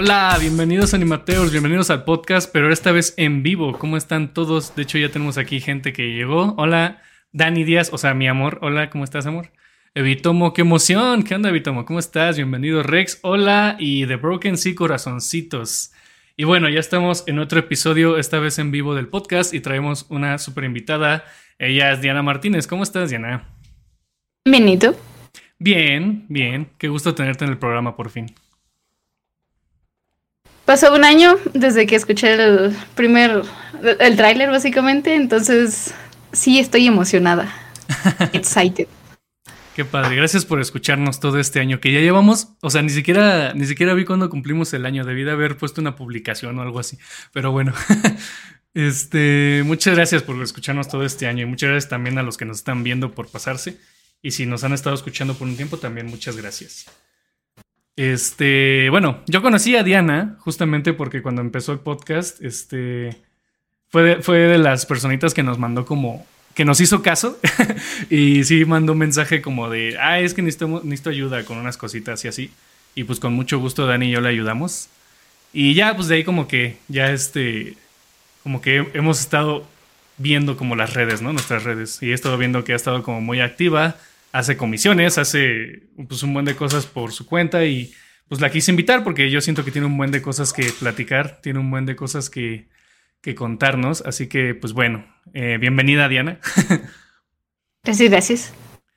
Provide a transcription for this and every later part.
Hola, bienvenidos Animateos, bienvenidos al podcast, pero esta vez en vivo. ¿Cómo están todos? De hecho, ya tenemos aquí gente que llegó. Hola, Dani Díaz, o sea, mi amor. Hola, ¿cómo estás, amor? Evitomo, qué emoción. ¿Qué onda, Evitomo? ¿Cómo estás? Bienvenido, Rex. Hola, y The Broken Sea Corazoncitos. Y bueno, ya estamos en otro episodio, esta vez en vivo del podcast, y traemos una super invitada. Ella es Diana Martínez. ¿Cómo estás, Diana? Bienito. Bien, bien. Qué gusto tenerte en el programa por fin. Pasó un año desde que escuché el primer, el tráiler básicamente, entonces sí estoy emocionada. Excited. Qué padre, gracias por escucharnos todo este año que ya llevamos, o sea, ni siquiera ni siquiera vi cuando cumplimos el año, debí de haber puesto una publicación o algo así, pero bueno. Este, muchas gracias por escucharnos todo este año y muchas gracias también a los que nos están viendo por pasarse y si nos han estado escuchando por un tiempo también muchas gracias. Este, bueno, yo conocí a Diana justamente porque cuando empezó el podcast, este, fue de, las personitas que nos mandó como, que nos hizo caso y sí mandó un mensaje como de, ah, es que necesito, necesito ayuda con unas cositas y así. Y pues con mucho gusto Dani y yo le ayudamos. Y ya, pues de ahí como que, ya este, como que hemos estado viendo como las redes, ¿no? Nuestras redes. Y he estado viendo que ha estado como muy activa hace comisiones, hace pues un buen de cosas por su cuenta y pues la quise invitar porque yo siento que tiene un buen de cosas que platicar, tiene un buen de cosas que, que contarnos, así que pues bueno, eh, bienvenida Diana. Gracias, gracias.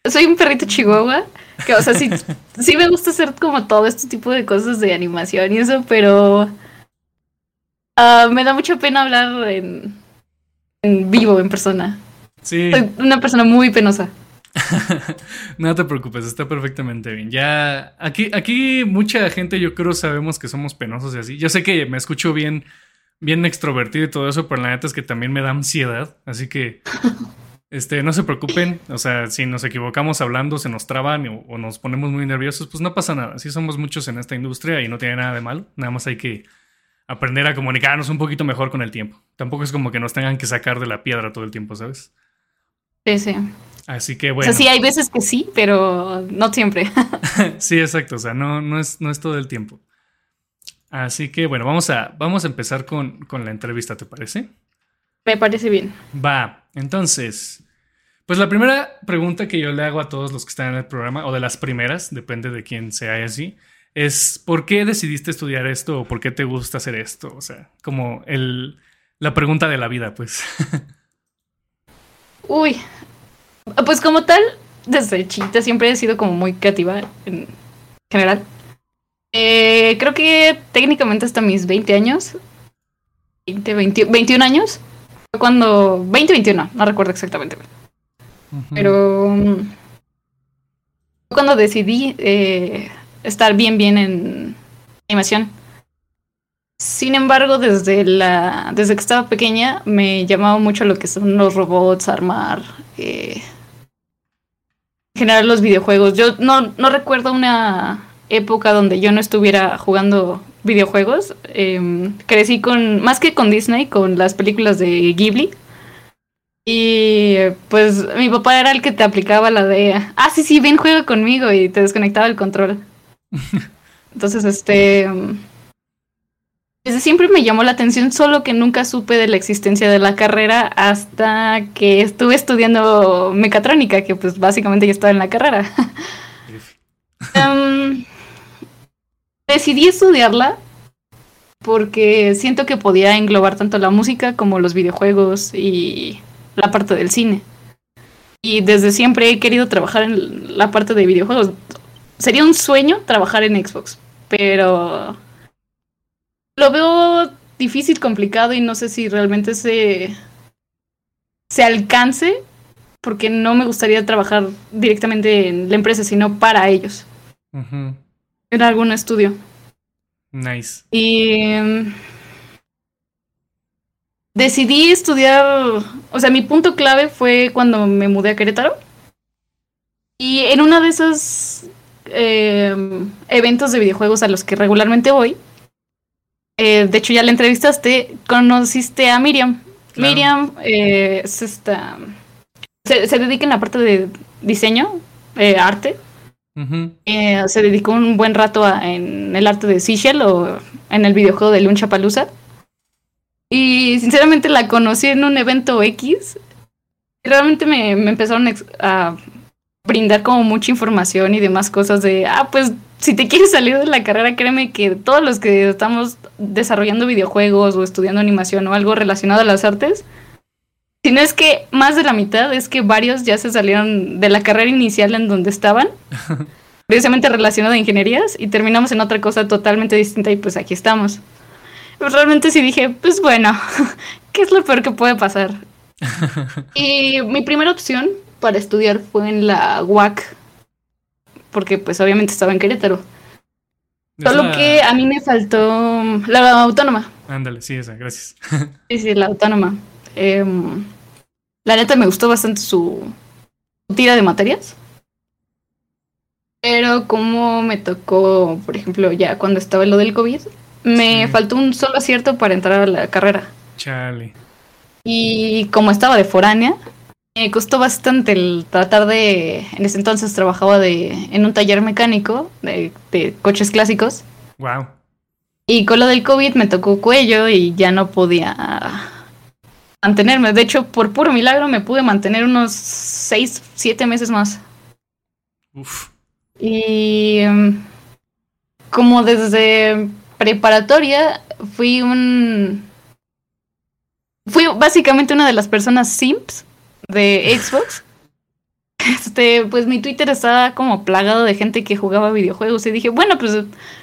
Soy un perrito chihuahua, que o sea, sí, sí me gusta hacer como todo este tipo de cosas de animación y eso, pero uh, me da mucha pena hablar en, en vivo, en persona. Sí. Soy una persona muy penosa. no te preocupes, está perfectamente bien. Ya, aquí, aquí mucha gente yo creo sabemos que somos penosos y así. Yo sé que me escucho bien, bien extrovertido y todo eso, pero la neta es que también me da ansiedad. Así que, este, no se preocupen. O sea, si nos equivocamos hablando, se nos traban o, o nos ponemos muy nerviosos, pues no pasa nada. Sí somos muchos en esta industria y no tiene nada de malo. Nada más hay que aprender a comunicarnos un poquito mejor con el tiempo. Tampoco es como que nos tengan que sacar de la piedra todo el tiempo, ¿sabes? Sí, sí. Así que bueno. O sea, sí, hay veces que sí, pero no siempre. sí, exacto. O sea, no, no, es, no es todo el tiempo. Así que bueno, vamos a, vamos a empezar con, con la entrevista, ¿te parece? Me parece bien. Va, entonces, pues la primera pregunta que yo le hago a todos los que están en el programa, o de las primeras, depende de quién sea así, es ¿por qué decidiste estudiar esto o por qué te gusta hacer esto? O sea, como el, la pregunta de la vida, pues. Uy, pues como tal, desde chiquita siempre he sido como muy creativa en general. Eh, creo que técnicamente hasta mis 20 años, 20, 20, 21 años, fue cuando, 20, 21, no recuerdo exactamente. Uh -huh. Pero um, cuando decidí eh, estar bien, bien en animación. Sin embargo, desde, la, desde que estaba pequeña me llamaba mucho lo que son los robots, armar, eh, generar los videojuegos. Yo no, no, recuerdo una época donde yo no estuviera jugando videojuegos. Eh, crecí con, más que con Disney, con las películas de Ghibli. Y pues mi papá era el que te aplicaba la de, ah, sí, sí, ven, juega conmigo y te desconectaba el control. Entonces, este... Desde siempre me llamó la atención, solo que nunca supe de la existencia de la carrera hasta que estuve estudiando mecatrónica, que pues básicamente ya estaba en la carrera. um, decidí estudiarla porque siento que podía englobar tanto la música como los videojuegos y la parte del cine. Y desde siempre he querido trabajar en la parte de videojuegos. Sería un sueño trabajar en Xbox, pero lo veo difícil, complicado y no sé si realmente se, se alcance porque no me gustaría trabajar directamente en la empresa, sino para ellos. Uh -huh. En algún estudio. Nice. Y um, decidí estudiar, o sea, mi punto clave fue cuando me mudé a Querétaro. Y en uno de esos eh, eventos de videojuegos a los que regularmente voy, eh, de hecho ya la entrevistaste, conociste a Miriam. Claro. Miriam eh, es esta, se, se, dedica en la parte de diseño, eh, arte. Uh -huh. se dedicó un buen rato a, en el arte de Seashell o en el videojuego de Luncha Palusa. Y sinceramente la conocí en un evento X. Realmente me, me empezaron a brindar como mucha información y demás cosas de, ah, pues si te quieres salir de la carrera, créeme que todos los que estamos desarrollando videojuegos o estudiando animación o algo relacionado a las artes, si no es que más de la mitad, es que varios ya se salieron de la carrera inicial en donde estaban, precisamente relacionado a ingenierías, y terminamos en otra cosa totalmente distinta y pues aquí estamos. Pues realmente sí dije, pues bueno, ¿qué es lo peor que puede pasar? y mi primera opción para estudiar fue en la UAC, porque pues obviamente estaba en Querétaro. Solo que a mí me faltó la autónoma. Ándale, sí, esa, gracias. sí, sí, la autónoma. Em, la neta me gustó bastante su, tira de materias. Pero como me tocó, por ejemplo, ya cuando estaba lo del COVID, me faltó un solo acierto para entrar a la carrera. Chale. Y como estaba de foránea, me costó bastante el tratar de. En ese entonces trabajaba de, en un taller mecánico de, de coches clásicos. Wow. Y con lo del COVID me tocó cuello y ya no podía mantenerme. De hecho, por puro milagro me pude mantener unos 6, 7 meses más. Uf. Y em, como desde preparatoria fui un... Fui básicamente una de las personas simps de Xbox. Este, pues mi Twitter estaba como plagado de gente que jugaba videojuegos y dije, bueno, pues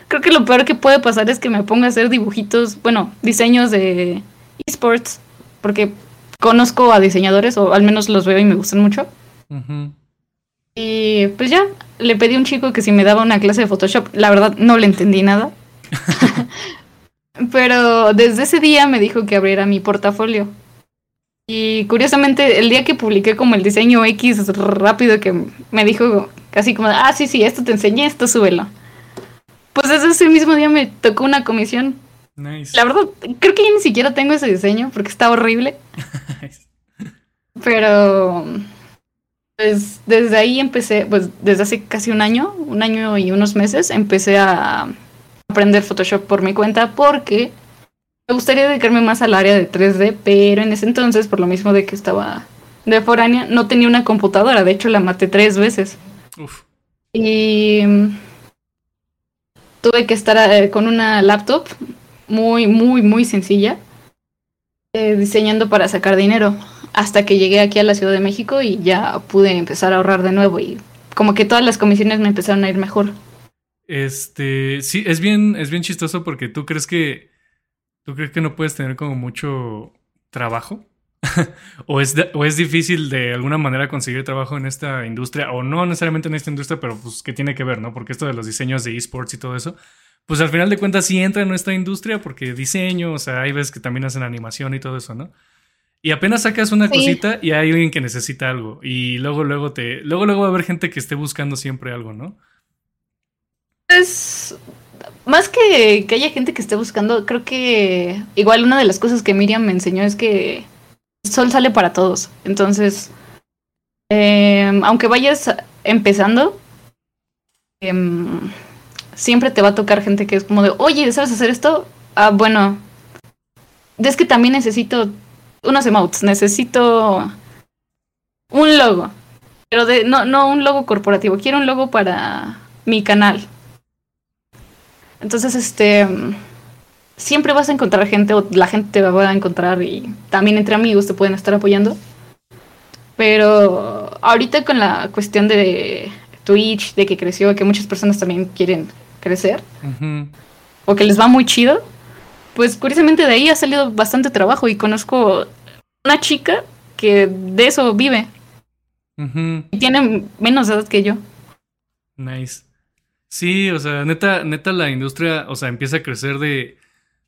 creo que lo peor que puede pasar es que me ponga a hacer dibujitos, bueno, diseños de esports porque conozco a diseñadores, o al menos los veo y me gustan mucho. Y pues ya, le pedí a un chico que si me daba una clase de Photoshop, la verdad no le entendí nada. Pero desde ese día me dijo que abriera mi portafolio. Y curiosamente, el día que publiqué como el diseño X rápido, que me dijo casi como, ah, sí, sí, esto te enseñé, esto súbelo. Pues ese mismo día me tocó una comisión la verdad, creo que yo ni siquiera tengo ese diseño porque está horrible. Pero pues desde ahí empecé, pues desde hace casi un año, un año y unos meses, empecé a aprender Photoshop por mi cuenta porque me gustaría dedicarme más al área de 3D, pero en ese entonces, por lo mismo de que estaba de foránea, no tenía una computadora, de hecho la maté tres veces. Y tuve que estar eh, con una laptop muy, muy, muy sencilla, eh, diseñando para sacar dinero, hasta que llegué aquí a la Ciudad de México y ya pude empezar a ahorrar de nuevo y como que todas las comisiones me empezaron a ir mejor. Este, sí, es bien, es bien chistoso porque tú crees que, tú crees que no puedes tener como mucho trabajo. o, es o es difícil de alguna manera conseguir trabajo en esta industria, o no necesariamente en esta industria, pero pues que tiene que ver, ¿no? Porque esto de los diseños de esports y todo eso, pues al final de cuentas sí entra en nuestra industria porque diseño, o sea, hay veces que también hacen animación y todo eso, ¿no? Y apenas sacas una cosita y hay alguien que necesita algo. Y luego, luego te. Luego, luego va a haber gente que esté buscando siempre algo, ¿no? Pues. Más que, que haya gente que esté buscando, creo que igual una de las cosas que Miriam me enseñó es que sol sale para todos. Entonces, em, aunque vayas empezando, eh, siempre te va a tocar gente que es como de, oye, ¿sabes hacer esto? Ah, bueno, es que también necesito unos emotes, necesito un logo, pero de, no, no un logo corporativo, quiero un logo para mi canal. Entonces, este, siempre vas a encontrar gente o la gente te va a encontrar y también entre amigos te pueden estar apoyando. Pero ahorita con la cuestión de Twitch, de que creció, que muchas personas también quieren crecer o que les va muy chido, pues curiosamente de ahí ha salido bastante trabajo y conozco una chica que de eso vive. Y tiene menos edad que yo. Nice. Sí, o sea, neta, neta la industria, o sea, empieza a crecer de,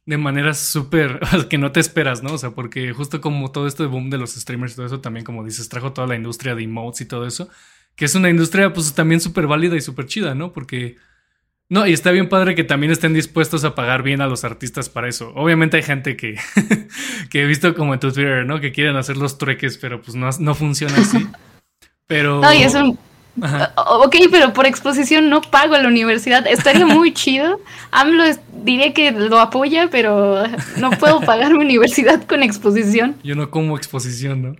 de maneras súper que no te esperas, ¿no? O sea, porque justo como todo este boom de los streamers y todo eso, también como dices, trajo toda la industria de emotes y todo eso, que es una industria pues también súper válida y súper chida, ¿no? Porque no, y está bien padre que también estén dispuestos a pagar bien a los artistas para eso. Obviamente hay gente que, que he visto como en tu Twitter, ¿no? Que quieren hacer los trueques, pero pues no, no funciona así. Pero... No, y eso Ok, pero por exposición no pago la universidad. Estaría muy chido. AMLO diría que lo apoya, pero no puedo pagar mi universidad con exposición. Yo no como exposición, ¿no?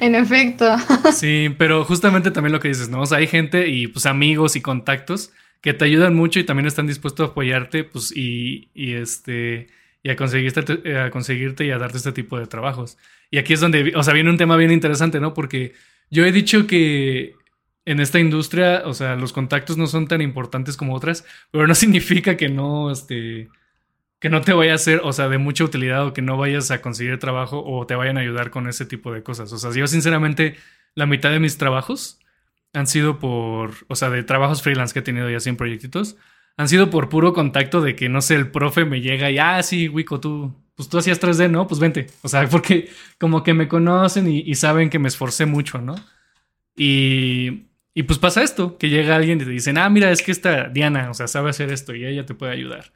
En efecto. Sí, pero justamente también lo que dices, ¿no? O sea, hay gente y pues amigos y contactos que te ayudan mucho y también están dispuestos a apoyarte, pues, y, y este, y a conseguirte, a conseguirte y a darte este tipo de trabajos. Y aquí es donde, o sea, viene un tema bien interesante, ¿no? Porque yo he dicho que en esta industria, o sea, los contactos no son tan importantes como otras, pero no significa que no, este, que no te vaya a ser, o sea, de mucha utilidad o que no vayas a conseguir trabajo o te vayan a ayudar con ese tipo de cosas. O sea, yo sinceramente, la mitad de mis trabajos han sido por, o sea, de trabajos freelance que he tenido ya sin proyectitos, han sido por puro contacto de que, no sé, el profe me llega y, ah, sí, Wico, tú, pues tú hacías 3D, ¿no? Pues vente. O sea, porque como que me conocen y, saben que me esforcé mucho, ¿no? Y, y pues pasa esto, que llega alguien y te dicen, ah, mira, es que esta Diana, o sea, sabe hacer esto y ella te puede ayudar.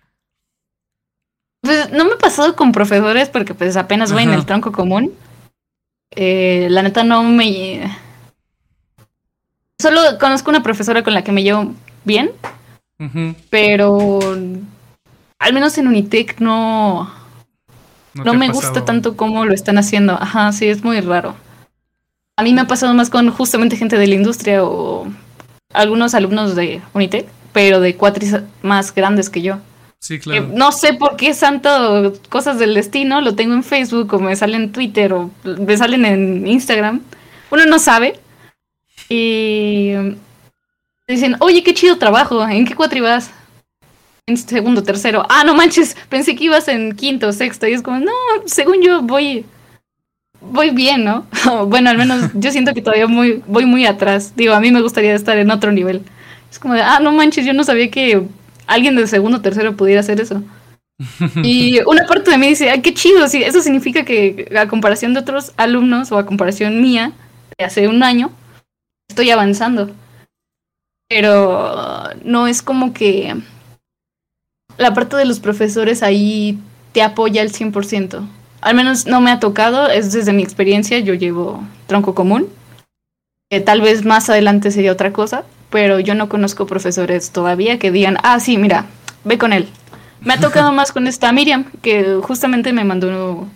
Pues no me ha pasado con profesores porque pues apenas voy en el tronco común. Eh, la neta no me... Solo conozco una profesora con la que me llevo bien, pero al menos en Unitec no, no, me gusta tanto cómo lo están haciendo. Ajá, sí, es muy raro. A mí me ha pasado más con justamente gente de la industria o algunos alumnos de Unitec, pero de cuatris más grandes que yo. Sí, claro. no sé por qué santo cosas del destino, lo tengo en Facebook o me sale en Twitter o me salen en Instagram. Uno no sabe. Y dicen, oye, qué chido trabajo, ¿en qué cuatri vas? En segundo, tercero. Ah, no manches, pensé que ibas en quinto, sexto. Y es como, no, según yo voy, voy bien, ¿no? bueno, al menos yo siento que todavía muy, voy muy atrás. Digo, a mí me gustaría estar en otro nivel. Es como de, ah, no manches, yo no sabía que alguien de segundo o tercero pudiera hacer eso. Y una parte de mí dice, ay, qué chido, sí, eso significa que a comparación de otros alumnos o a comparación mía de hace un año, estoy avanzando. Pero no es como que la parte de los profesores ahí te apoya al 100%. Al menos no me ha tocado, es desde mi experiencia, yo llevo tronco común. que tal vez más adelante sería otra cosa, pero yo no conozco profesores todavía que digan, ah, sí, mira, ve con él. Me ha tocado más con esta Miriam, que justamente me mandó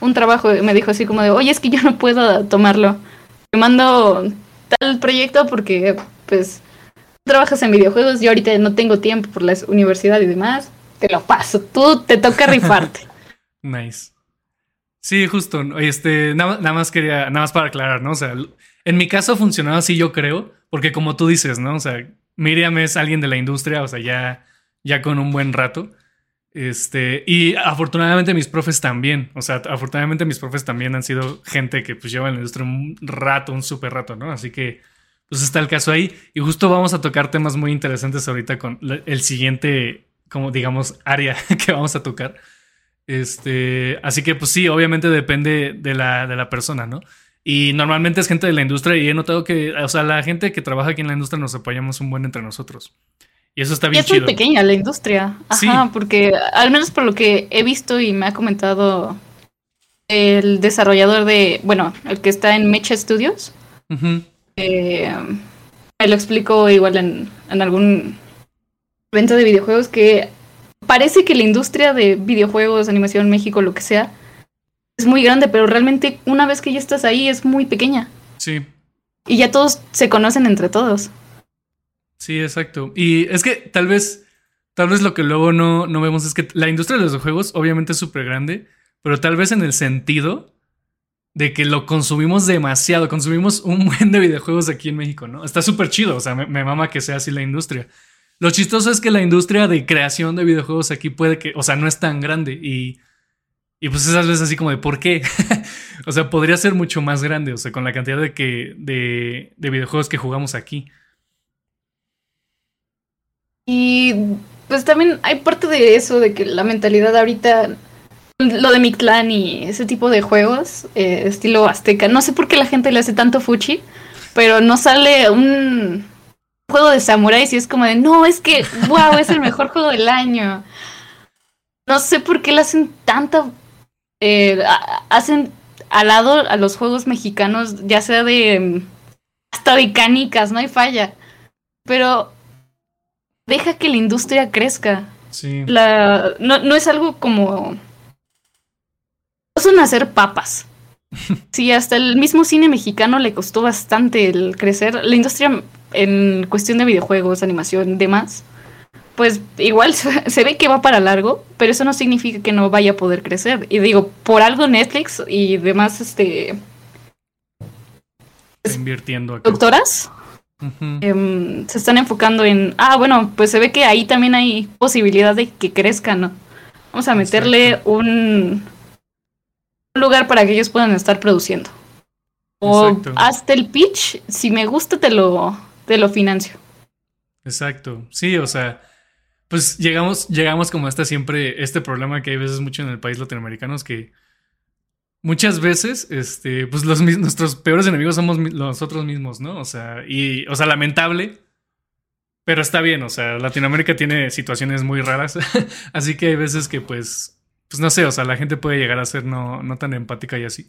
un trabajo, me dijo así como de, oye, es que yo no puedo tomarlo. Me mando tal proyecto porque, pues, trabajas en videojuegos, yo ahorita no tengo tiempo por la universidad y demás, te lo paso, tú te toca rifarte. nice. Sí, justo. Este, nada, nada, más quería, nada más para aclarar, ¿no? O sea, en mi caso ha funcionado así, yo creo, porque como tú dices, ¿no? O sea, Miriam es alguien de la industria, o sea, ya, ya con un buen rato. Este, y afortunadamente mis profes también, o sea, afortunadamente mis profes también han sido gente que pues lleva en la industria un rato, un súper rato, ¿no? Así que, pues está el caso ahí. Y justo vamos a tocar temas muy interesantes ahorita con el siguiente, como digamos, área que vamos a tocar. Este, así que pues sí, obviamente depende de la, de la persona, ¿no? Y normalmente es gente de la industria y he notado que, o sea, la gente que trabaja aquí en la industria nos apoyamos un buen entre nosotros. Y eso está bien. Y es muy pequeña la industria. Ajá, porque al menos por lo que he visto y me ha comentado el desarrollador de, bueno, el que está en Mecha Studios, eh, me lo explico igual en, en algún evento de videojuegos que parece que la industria de videojuegos, animación, México, lo que sea, es muy grande, pero realmente una vez que ya estás ahí es muy pequeña. Sí. Y ya todos se conocen entre todos. Sí, exacto. Y es que tal vez, tal vez lo que luego no, no vemos es que la industria de los juegos obviamente es súper grande, pero tal vez en el sentido de que lo consumimos demasiado, consumimos un buen de videojuegos aquí en México, ¿no? Está súper chido, o sea, me, me, mama que sea así la industria. Lo chistoso es que la industria de creación de videojuegos aquí puede que, o sea, no es tan grande y y pues esas veces así como de ¿por qué? o sea, podría ser mucho más grande, o sea, con la cantidad de, que, de, de videojuegos que jugamos aquí. Y pues también hay parte de eso, de que la mentalidad ahorita, lo de mi clan y ese tipo de juegos, eh, estilo azteca, no sé por qué la gente le hace tanto fuchi, pero no sale un juego de samuráis y es como de, no, es que, wow, es el mejor juego del año. No sé por qué le hacen tanta eh, hacen al lado a los juegos mexicanos, ya sea de hasta de canicas, no hay falla. Pero deja que la industria crezca. Sí. La, no, no es algo como... No son hacer papas. Sí, hasta el mismo cine mexicano le costó bastante el crecer. La industria en cuestión de videojuegos, animación, demás, pues igual se ve que va para largo, pero eso no significa que no vaya a poder crecer. Y digo, por algo Netflix y demás, este... Invirtiendo. Doctoras em, se están enfocando en, ah, bueno, pues se ve que ahí también hay posibilidad de que crezcan, ¿no? Vamos a meterle un, lugar para que ellos puedan estar produciendo. O hasta el pitch, si me gusta, te lo, te lo financio. Exacto. Sí, o sea, pues llegamos, llegamos como hasta siempre, este problema que hay veces mucho en el país latinoamericano es que muchas veces, este, pues los, nuestros peores enemigos somos nosotros mismos, ¿no? O sea, y, o sea, lamentable, pero está bien, o sea, Latinoamérica tiene situaciones muy raras, así que hay veces que pues, pues no sé, o sea, la gente puede llegar a ser no, no tan empática y así.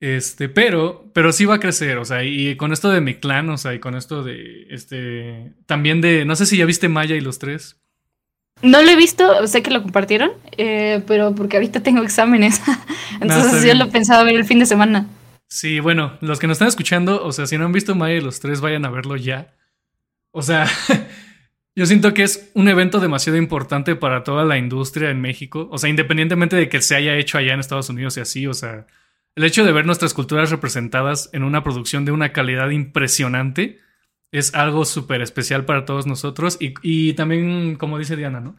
Este, pero, pero sí va a crecer, o sea, y con esto de mi clan, o sea, y con esto de, este, también de, no sé si ya viste Maya y los tres. No lo he visto, sé que lo compartieron, eh, pero porque ahorita tengo exámenes, entonces yo lo pensaba ver el fin de semana. Sí, bueno, los que nos están escuchando, o sea, si no han visto Maya y los tres, vayan a verlo ya. O sea, yo siento que es un evento demasiado importante para toda la industria en México, o sea, independientemente de que se haya hecho allá en Estados Unidos y así, o sea, el hecho de ver nuestras culturas representadas en una producción de una calidad impresionante es algo súper especial para todos nosotros y, también, como dice Diana, ¿no?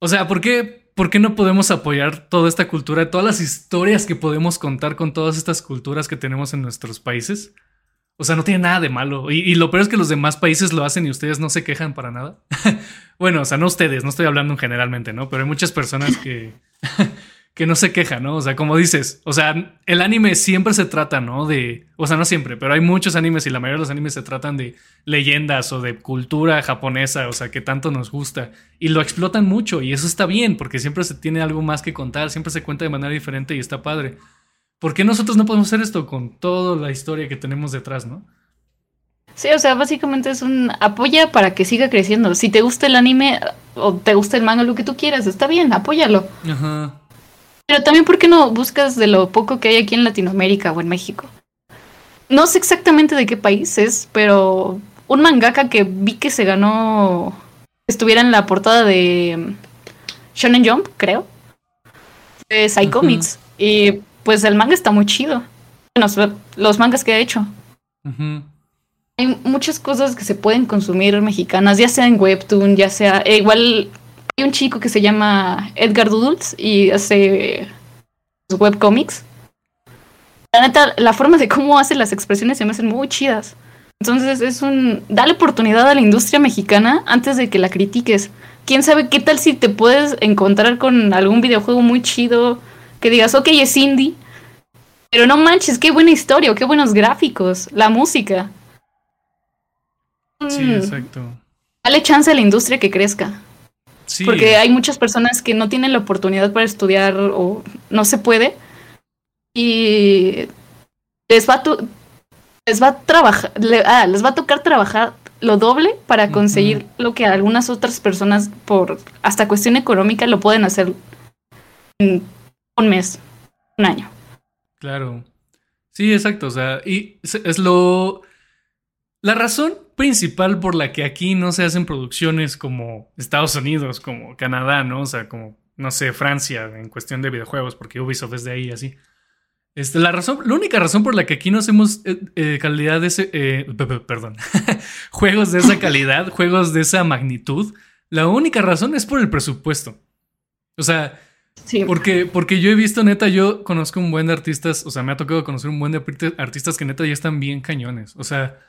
O sea, ¿por qué, ¿por qué no podemos apoyar toda esta cultura, todas las historias que podemos contar con todas estas culturas que tenemos en nuestros países? O sea, no tiene nada de malo. Y, y, lo peor es que los demás países lo hacen y ustedes no se quejan para nada. bueno, o sea, no ustedes, no estoy hablando generalmente, ¿no? Pero hay muchas personas que, que no se queja, ¿no? O sea, como dices, o sea, el anime siempre se trata, ¿no? De, o sea, no siempre, pero hay muchos animes y la mayoría de los animes se tratan de leyendas o de cultura japonesa, o sea, que tanto nos gusta. Y lo explotan mucho y eso está bien, porque siempre se tiene algo más que contar, siempre se cuenta de manera diferente y está padre. ¿Por qué nosotros no podemos hacer esto con toda la historia que tenemos detrás, no? Sí, o sea, básicamente es un apoya para que siga creciendo. Si te gusta el anime o te gusta el manga, lo que tú quieras, está bien, apóyalo. Ajá. Pero también, ¿por qué no buscas de lo poco que hay aquí en Latinoamérica o en México? No sé exactamente de qué país es, pero un mangaka que vi que se ganó, estuviera en la portada de mm, Shonen Jump, creo, de Psychomics. Y pues el manga está muy chido. Bueno, los mangas que ha hecho. Hay muchas cosas que se pueden consumir mexicanas, ya sea en Webtoon, ya sea. Eh, igual hay un chico que se llama Edgar Doodles y hace webcomics. La neta, la forma de cómo hace las expresiones se me hacen muy chidas. Entonces es un... Dale oportunidad a la industria mexicana antes de que la critiques. Quién sabe qué tal si te puedes encontrar con algún videojuego muy chido que digas, ok, es indie. Pero no manches, qué buena historia, qué buenos gráficos, la música. Sí, mm. exacto. Dale chance a la industria que crezca. Porque hay muchas personas que no tienen la oportunidad para estudiar o no se puede. Y les va a, les va a trabajar, ah, les va a tocar trabajar lo doble para conseguir lo que algunas otras personas por hasta cuestión económica lo pueden hacer en un mes, un año. Claro. Sí, exacto. O sea, y es lo. La razón principal por la que aquí no se hacen producciones como Estados Unidos, como Canadá, ¿no? O sea, como, no sé, Francia en cuestión de videojuegos, porque Ubisoft es de ahí así. Este, la razón, la única razón por la que aquí no hacemos eh, eh, calidad de ese, eh, perdón, juegos de esa calidad, juegos de esa magnitud, la única razón es por el presupuesto. O sea, sí. porque, porque yo he visto, neta, yo conozco un buen de artistas, o sea, me ha tocado conocer un buen de artistas que neta ya están bien cañones. O sea,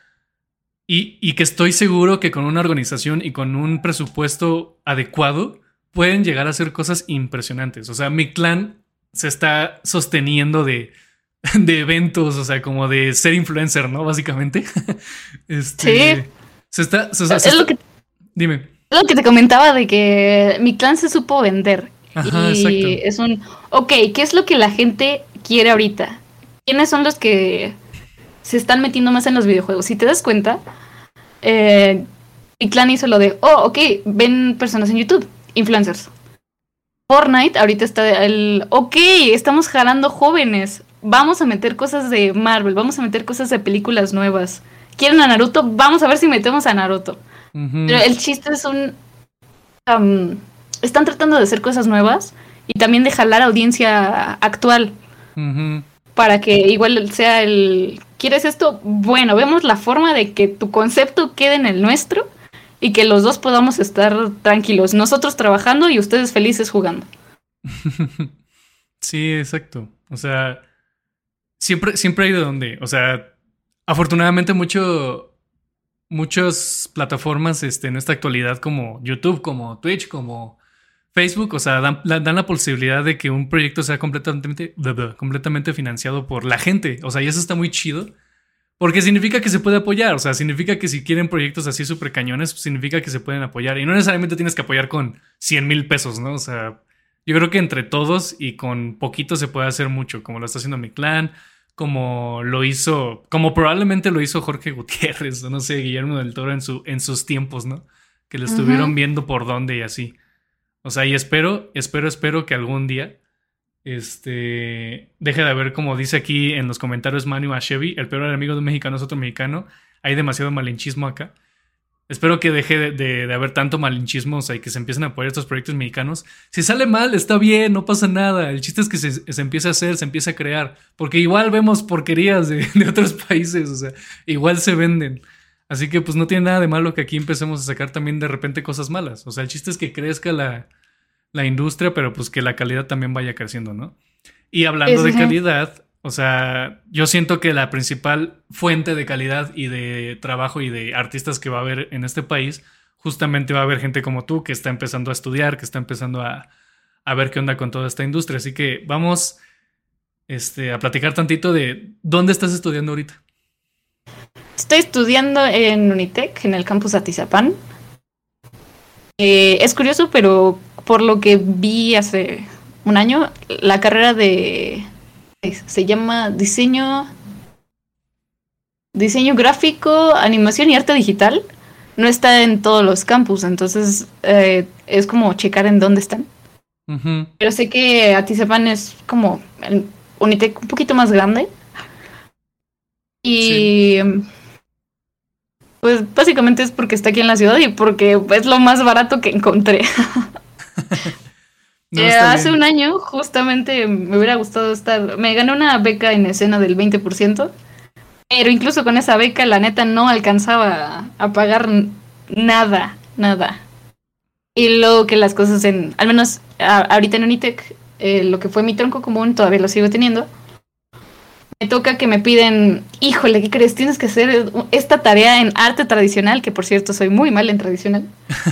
y, que estoy seguro que con una organización y con un presupuesto adecuado pueden llegar a hacer cosas impresionantes. O sea, mi clan se está sosteniendo de, de eventos, o sea, como de ser influencer, ¿no? Básicamente. Este, sí. Se está. es lo que, dime. Es lo que te comentaba de que mi clan se supo vender. Ajá, y es un. Ok, ¿qué es lo que la gente quiere ahorita? ¿Quiénes son los que se están metiendo más en los videojuegos. Si te das cuenta, eh, y Clan hizo lo de, oh, ok, ven personas en YouTube, influencers. Fortnite ahorita está el, ok, estamos jalando jóvenes, vamos a meter cosas de Marvel, vamos a meter cosas de películas nuevas. ¿Quieren a Naruto? Vamos a ver si metemos a Naruto. Pero el chiste es un... están tratando de hacer cosas nuevas y también de jalar audiencia actual. Para que igual sea el... ¿Quieres esto? Bueno, vemos la forma de que tu concepto quede en el nuestro y que los dos podamos estar tranquilos. Nosotros trabajando y ustedes felices jugando. sí, exacto. O sea, siempre, siempre hay de dónde. O sea, afortunadamente mucho, muchas plataformas este, en esta actualidad como YouTube, como Twitch, como Facebook, o sea, dan, dan, la posibilidad de que un proyecto sea completamente, completamente financiado por la gente. O sea, y eso está muy chido. Porque significa que se puede apoyar. O sea, significa que si quieren proyectos así súper cañones, significa que se pueden apoyar. Y no necesariamente tienes que apoyar con 100 mil pesos, ¿no? O sea, yo creo que entre todos y con poquito se puede hacer mucho, como lo está haciendo mi clan, como lo hizo, como probablemente lo hizo Jorge Gutiérrez, no sé, Guillermo del Toro en, su, en sus tiempos, ¿no? Que lo estuvieron viendo por dónde y así. O sea, y espero, espero, espero que algún día este deje de haber, como dice aquí en los comentarios Manu Chevy, el peor enemigo de un mexicano es otro mexicano. Hay demasiado malinchismo acá. Espero que deje de, haber tanto malinchismo, y que se empiecen a apoyar estos proyectos mexicanos. Si sale mal, está bien, no pasa nada. El chiste es que se, se empiece a hacer, se empiece a crear. Porque igual vemos porquerías de, otros países, o sea, igual se venden. Así que pues no tiene nada de malo que aquí empecemos a sacar también de repente cosas malas. O sea, el chiste es que crezca la, la industria, pero pues que la calidad también vaya creciendo, ¿no? Y hablando de calidad, o sea, yo siento que la principal fuente de calidad y de trabajo y de artistas que va a haber en este país, justamente va a haber gente como tú que está empezando a estudiar, que está empezando a, ver qué onda con toda esta industria. Así que vamos este, a platicar tantito de dónde estás estudiando ahorita. Estoy estudiando en Unitec, en el campus Atizapán. Eh, es curioso, pero por lo que vi hace un año, la carrera de se llama diseño diseño gráfico, animación y arte digital. No está en todos los campus, entonces eh, es como checar en dónde están. Pero sé que Atizapan es como el Unitec un poquito más grande. Y pues básicamente es porque está aquí en la ciudad y porque es lo más barato que encontré. Eh, hace un año justamente me hubiera gustado estar, me gané una beca en escena del 20%, pero incluso con esa beca la neta no alcanzaba a pagar nada, nada. Y luego que las cosas en, al menos ahorita en Unitec, eh, lo que fue mi tronco común todavía lo sigo teniendo, me toca que me piden, híjole, ¿qué crees? Tienes que hacer esta tarea en arte tradicional, que por cierto soy muy mal en tradicional,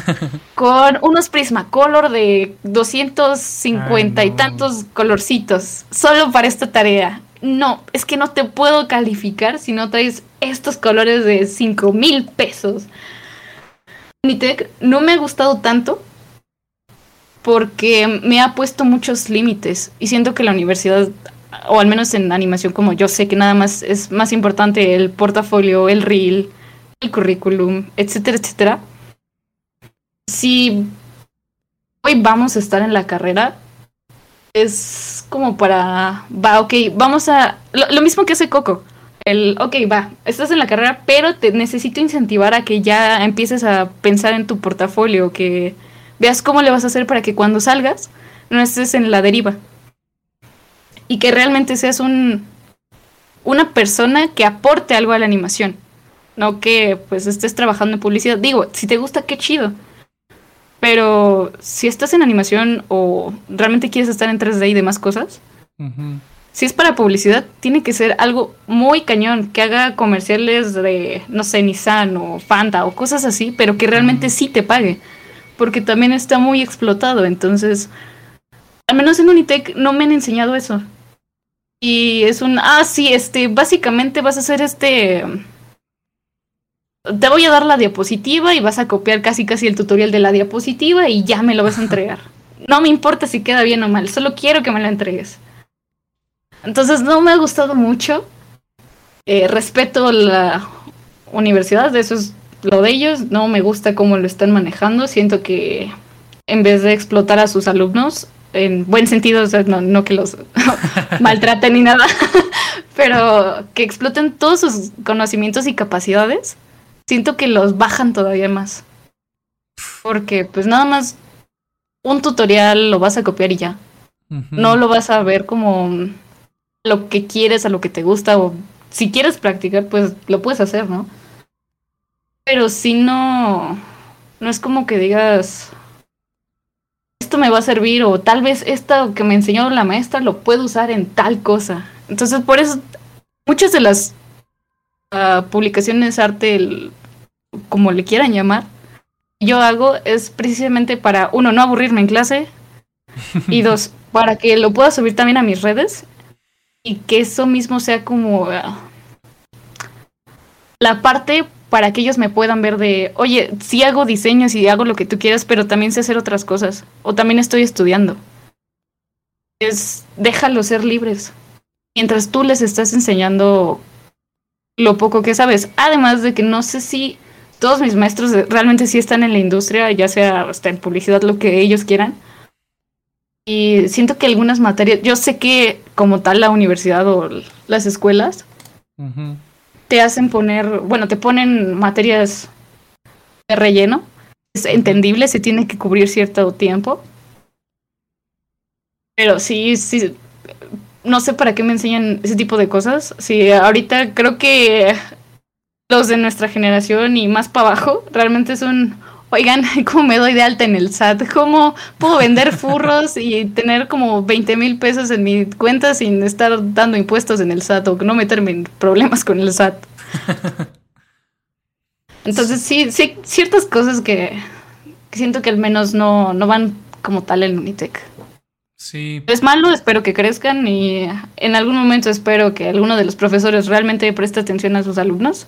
con unos Prismacolor de 250 y tantos colorcitos, solo para esta tarea. No, es que no te puedo calificar si no traes estos colores de 5 mil pesos. Unitec no me ha gustado tanto porque me ha puesto muchos límites y siento que la universidad o al menos en animación como yo sé que nada más es más importante el portafolio, el reel, el currículum, etcétera, etcétera. Si hoy vamos a estar en la carrera, es como para, va, ok, vamos a, lo, mismo que hace Coco, el, ok, va, estás en la carrera, pero te necesito incentivar a que ya empieces a pensar en tu portafolio, que veas cómo le vas a hacer para que cuando salgas no estés en la deriva y que realmente seas un, una persona que aporte algo a la animación. No que pues estés trabajando en publicidad. Digo, si te gusta, qué chido. Pero si estás en animación o realmente quieres estar en 3D y demás cosas, si es para publicidad, tiene que ser algo muy cañón, que haga comerciales de, no sé, Nissan o Fanta o cosas así, pero que realmente sí te pague. Porque también está muy explotado. Entonces, al menos en Unitec no me han enseñado eso. Y es un, ah, sí, este, básicamente vas a hacer este... Te voy a dar la diapositiva y vas a copiar casi casi el tutorial de la diapositiva y ya me lo vas a entregar. No me importa si queda bien o mal, solo quiero que me lo entregues. Entonces no me ha gustado mucho. Eh, respeto la universidad, eso es lo de ellos, no me gusta cómo lo están manejando, siento que en vez de explotar a sus alumnos, en buen sentido, no, que los maltraten ni nada, pero que exploten todos sus conocimientos y capacidades, siento que los bajan todavía más. Porque pues nada más un tutorial lo vas a copiar y ya. No lo vas a ver como lo que quieres, a lo que te gusta, o si quieres practicar, pues lo puedes hacer, ¿no? Pero si no, no es como que digas, esto me va a servir, o tal vez esto que me enseñó la maestra lo puedo usar en tal cosa. Entonces, por eso, muchas de las uh, publicaciones arte, como le quieran llamar, yo hago es precisamente para, uno, no aburrirme en clase, y dos, para que lo pueda subir también a mis redes y que eso mismo sea como uh, la parte para que ellos me puedan ver de, oye, sí hago diseños y hago lo que tú quieras, pero también sé hacer otras cosas, o también estoy estudiando. Es, déjalo ser libres, mientras tú les estás enseñando lo poco que sabes. Además de que no sé si todos mis maestros realmente sí están en la industria, ya sea hasta en publicidad, lo que ellos quieran. Y siento que algunas materias, yo sé que como tal la universidad o las escuelas te hacen poner, bueno, te ponen materias de relleno. Es entendible, se tiene que cubrir cierto tiempo. Pero sí, sí, no sé para qué me enseñan ese tipo de cosas. Sí, ahorita creo que los de nuestra generación y más para abajo realmente son, oigan, ¿cómo me doy de alta en el SAT? ¿Cómo puedo vender furros y tener como 20 mil pesos en mi cuenta sin estar dando impuestos en el SAT o no meterme en problemas con el SAT? Entonces sí, sí, ciertas cosas que, siento que al menos no, no van como tal en Unitec. Sí. Es malo, espero que crezcan y en algún momento espero que alguno de los profesores realmente preste atención a sus alumnos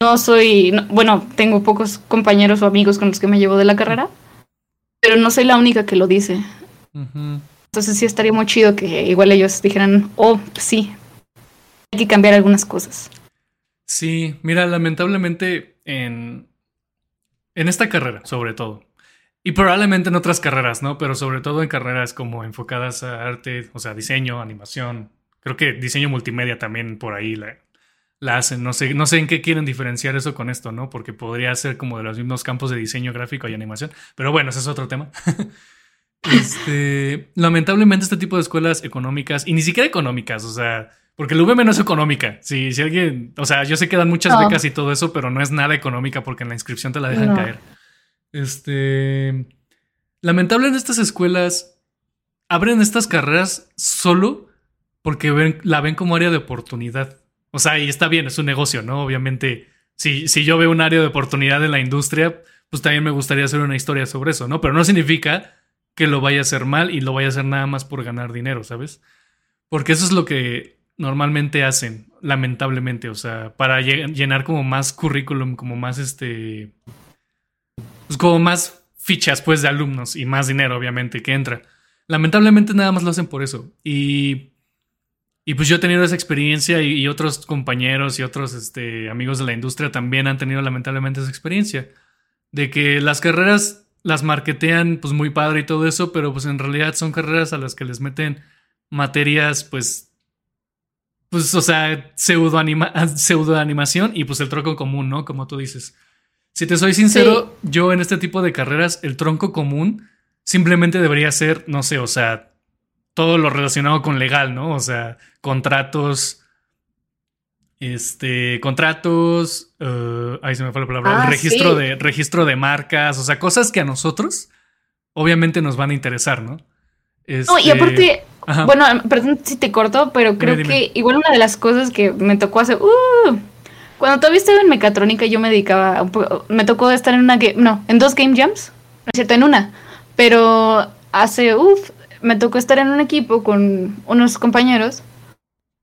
no soy, bueno, tengo pocos compañeros o amigos con los que me llevo de la carrera, pero no soy la única que lo dice. Entonces sí estaría muy chido que igual ellos dijeran, oh, sí, hay que cambiar algunas cosas. Sí, mira, lamentablemente en, en esta carrera, sobre todo, y probablemente en otras carreras, ¿no? Pero sobre todo en carreras como enfocadas a arte, o sea, diseño, animación, creo que diseño multimedia también por ahí, la, la hacen. No sé, no sé en qué quieren diferenciar eso con esto, ¿no? Porque podría ser como de los mismos campos de diseño gráfico y animación. Pero bueno, ese es otro tema. este, lamentablemente este tipo de escuelas económicas, y ni siquiera económicas, o sea, porque el UVM no es económica. Si, si alguien, o sea, yo sé que dan muchas becas y todo eso, pero no es nada económica porque en la inscripción te la dejan caer. Este, lamentablemente estas escuelas abren estas carreras solo porque ven, la ven como área de oportunidad. O sea, y está bien, es un negocio, ¿no? Obviamente, si, si yo veo un área de oportunidad en la industria, pues también me gustaría hacer una historia sobre eso, ¿no? Pero no significa que lo vaya a hacer mal y lo vaya a hacer nada más por ganar dinero, ¿sabes? Porque eso es lo que normalmente hacen, lamentablemente, o sea, para llenar como más currículum, como más este, pues como más fichas pues de alumnos y más dinero obviamente que entra. Lamentablemente nada más lo hacen por eso. Y y pues yo he tenido esa experiencia y, otros compañeros y otros este, amigos de la industria también han tenido lamentablemente esa experiencia. De que las carreras las marketean pues muy padre y todo eso, pero pues en realidad son carreras a las que les meten materias pues pues, o sea, pseudo, animación y pues el tronco común, ¿no? Como tú dices. Si te soy sincero, yo en este tipo de carreras, el tronco común simplemente debería ser, no sé, o sea, todo lo relacionado con legal, ¿no? O sea, contratos, este, contratos, uh, ahí se me fue la palabra, ah, registro, de, registro de marcas, o sea, cosas que a nosotros obviamente nos van a interesar, ¿no? No, y aparte, bueno, perdón si te corto, pero creo que igual una de las cosas que me tocó hacer, uh, cuando todavía estaba en mecatrónica yo me dedicaba, me tocó estar en una, no, en dos game jams, no es cierto, en una, pero hace, uff, me tocó estar en un equipo con unos compañeros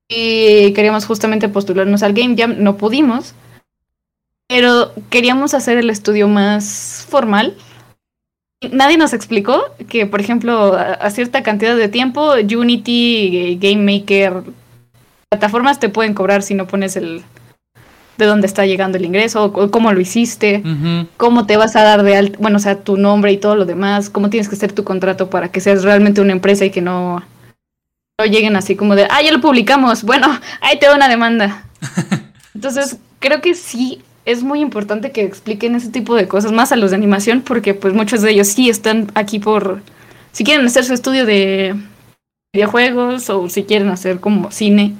y queríamos justamente postularnos al Game Jam, no pudimos, pero queríamos hacer el estudio más formal. Nadie nos explicó que, por ejemplo, a, cierta cantidad de tiempo, Unity, Game Maker, plataformas te pueden cobrar si no pones el de dónde está llegando el ingreso, o cómo lo hiciste, cómo te vas a dar de alto, bueno, o sea, tu nombre y todo lo demás, cómo tienes que hacer tu contrato para que seas realmente una empresa y que no, no lleguen así como de, ah, ya lo publicamos, bueno, ahí te da una demanda. Entonces, creo que sí es muy importante que expliquen ese tipo de cosas más a los de animación, porque pues muchos de ellos sí están aquí por, si quieren hacer su estudio de videojuegos o si quieren hacer como cine,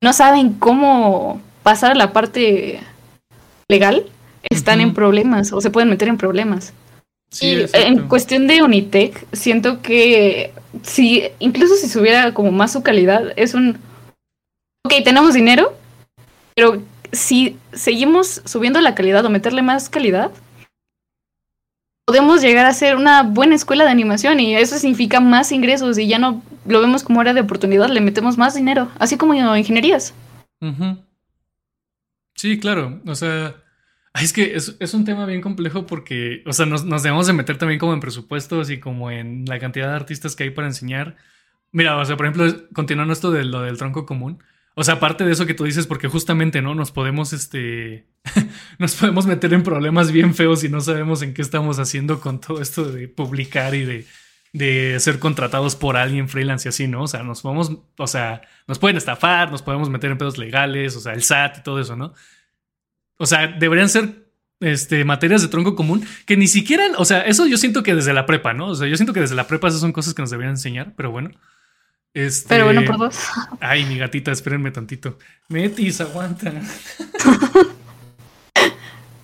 no saben cómo pasar a la parte legal, están en problemas o se pueden meter en problemas. y en cuestión de Unitech, siento que si, incluso si subiera como más su calidad, es un... Ok, tenemos dinero, pero si seguimos subiendo la calidad o meterle más calidad, podemos llegar a ser una buena escuela de animación y eso significa más ingresos y ya no lo vemos como área de oportunidad, le metemos más dinero, así como ingenierías. Sí, claro. O sea, es que es, un tema bien complejo porque, o sea, nos, nos, debemos de meter también como en presupuestos y como en la cantidad de artistas que hay para enseñar. Mira, o sea, por ejemplo, continuando esto de lo del tronco común. O sea, aparte de eso que tú dices, porque justamente, ¿no? Nos podemos, este, nos podemos meter en problemas bien feos y no sabemos en qué estamos haciendo con todo esto de publicar y de, de ser contratados por alguien freelance y así, ¿no? O sea, nos podemos, o sea, nos pueden estafar, nos podemos meter en pedos legales, o sea, el SAT y todo eso, ¿no? O sea, deberían ser este, materias de tronco común que ni siquiera, o sea, eso yo siento que desde la prepa, ¿no? O sea, yo siento que desde la prepa esas son cosas que nos deberían enseñar, pero bueno. Este, pero bueno, por dos. Ay, mi gatita, espérenme tantito. Metis, aguanta.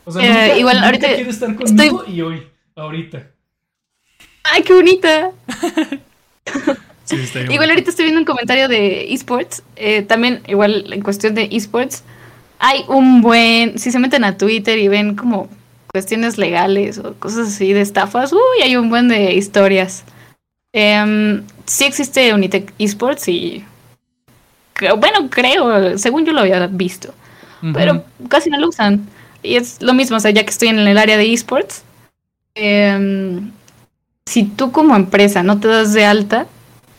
o sea, eh, igual ahorita quiere estar conmigo y hoy, ahorita. ¡Ay, qué bonita! igual ahorita estoy viendo un comentario de esports. Eh, también, igual en cuestión de esports, hay un buen. Si se meten a Twitter y ven como cuestiones legales o cosas así de estafas, uy, hay un buen de historias. Eh, sí existe Unitec Esports y. Bueno, creo, según yo lo había visto. Pero casi no lo usan. Y es lo mismo, o sea, ya que estoy en el área de esports. Eh, si tú como empresa no te das de alta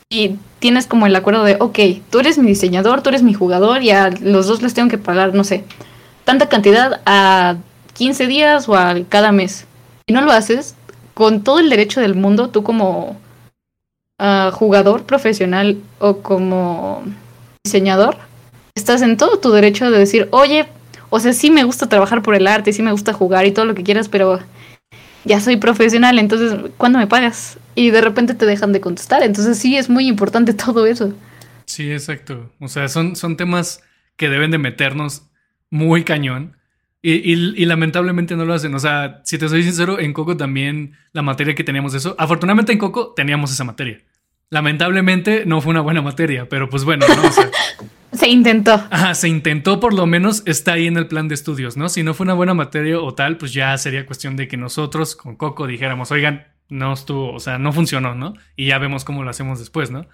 y tienes como el acuerdo de, ok, tú eres mi diseñador, tú eres mi jugador y a los dos les tengo que pagar, no sé, tanta cantidad a 15 días o a cada mes. Y no lo haces, con todo el derecho del mundo, tú como ah, jugador profesional o como diseñador, estás en todo tu derecho de decir, oye, o sea, sí me gusta trabajar por el arte, sí me gusta jugar y todo lo que quieras, pero ya soy profesional, entonces, ¿cuándo me pagas? Y de repente te dejan de contestar. Entonces sí, es muy importante todo eso. Sí, exacto. O sea, son, son temas que deben de meternos muy cañón. Y, lamentablemente no lo hacen. O sea, si te soy sincero, en Coco también la materia que teníamos eso. Afortunadamente en Coco teníamos esa materia. Lamentablemente no fue una buena materia, pero pues bueno, ¿no? se intentó. Ajá, se intentó, por lo menos está ahí en el plan de estudios, ¿no? Si no fue una buena materia o tal, pues ya sería cuestión de que nosotros con Coco dijéramos, oigan, no estuvo, o sea, no funcionó, ¿no? Y ya vemos cómo lo hacemos después, ¿no?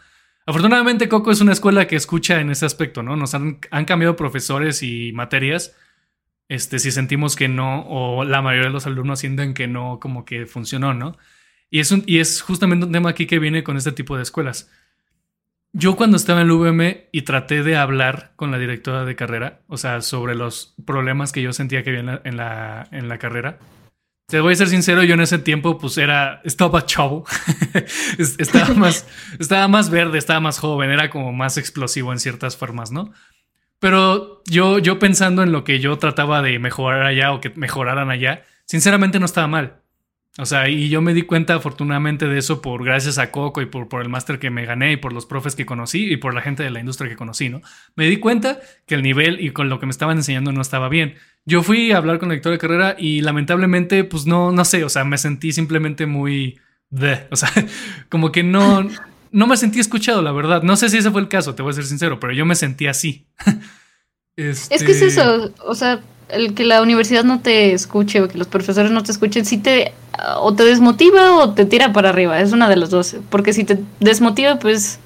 Afortunadamente Coco es una escuela que escucha en ese aspecto, ¿no? Nos han, han cambiado profesores y materias. Este, si sentimos que no, o la mayoría de los alumnos sienten que no, como que funcionó, ¿no? Y es, y es justamente un tema aquí que viene con este tipo de escuelas. Yo cuando estaba en el UVM y traté de hablar con la directora de carrera, o sea, sobre los problemas que yo sentía que había en la, en la, carrera, te voy a ser sincero, yo en ese tiempo pues era, estaba chavo, estaba, más, estaba más verde, estaba más joven, era como más explosivo en ciertas formas, ¿no? Pero yo, yo pensando en lo que yo trataba de mejorar allá o que mejoraran allá, sinceramente no estaba mal. O sea, y yo me di cuenta afortunadamente de eso por gracias a Coco y por, por el máster que me gané y por los profes que conocí y por la gente de la industria que conocí, ¿no? Me di cuenta que el nivel y con lo que me estaban enseñando no estaba bien. Yo fui a hablar con la directora de carrera y lamentablemente, pues no, no sé, o sea, me sentí simplemente muy... De, o sea, como que no, no me sentí escuchado, la verdad. No sé si ese fue el caso, te voy a ser sincero, pero yo me sentí así. Es que es este eso, o sea, el que la universidad no te escuche o que los profesores no te escuchen, sí te o te desmotiva o te tira para arriba, es una de las dos. Porque si te desmotiva, pues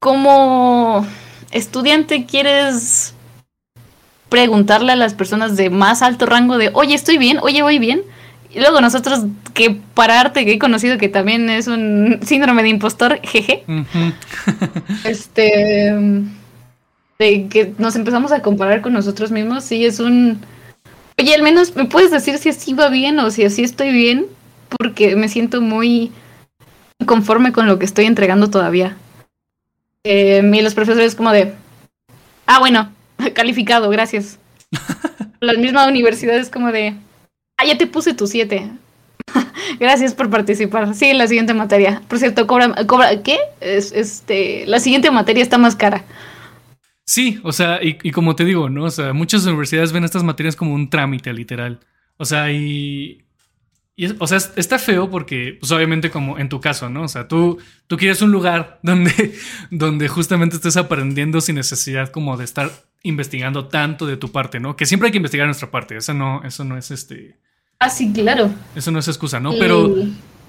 como estudiante quieres preguntarle a las personas de más alto rango de, oye, estoy bien, oye, voy bien. Y luego nosotros, que para arte, que he conocido que también es un síndrome de impostor, jeje. este de que nos empezamos a comparar con nosotros mismos, sí es un... Oye, al menos me puedes decir si así va bien o si así estoy bien, porque me siento muy conforme con lo que estoy entregando todavía. Eh, y los profesores como de, ah, bueno, calificado, gracias. la misma universidad es como de, ah, ya te puse tu 7. Gracias por participar. Sí, la siguiente materia. Por cierto, cobra, cobra ¿qué? Es, este, la siguiente materia está más cara. Sí, o sea, y, como te digo, ¿no? O sea, muchas universidades ven estas materias como un trámite, literal. O sea, y. o sea, está feo porque, pues obviamente, como en tu caso, ¿no? O sea, tú, tú quieres un lugar donde, donde justamente estés aprendiendo sin necesidad como de estar investigando tanto de tu parte, ¿no? Que siempre hay que investigar nuestra parte. Eso no, eso no es este. Ah, sí, claro. Eso no es excusa, ¿no? Pero.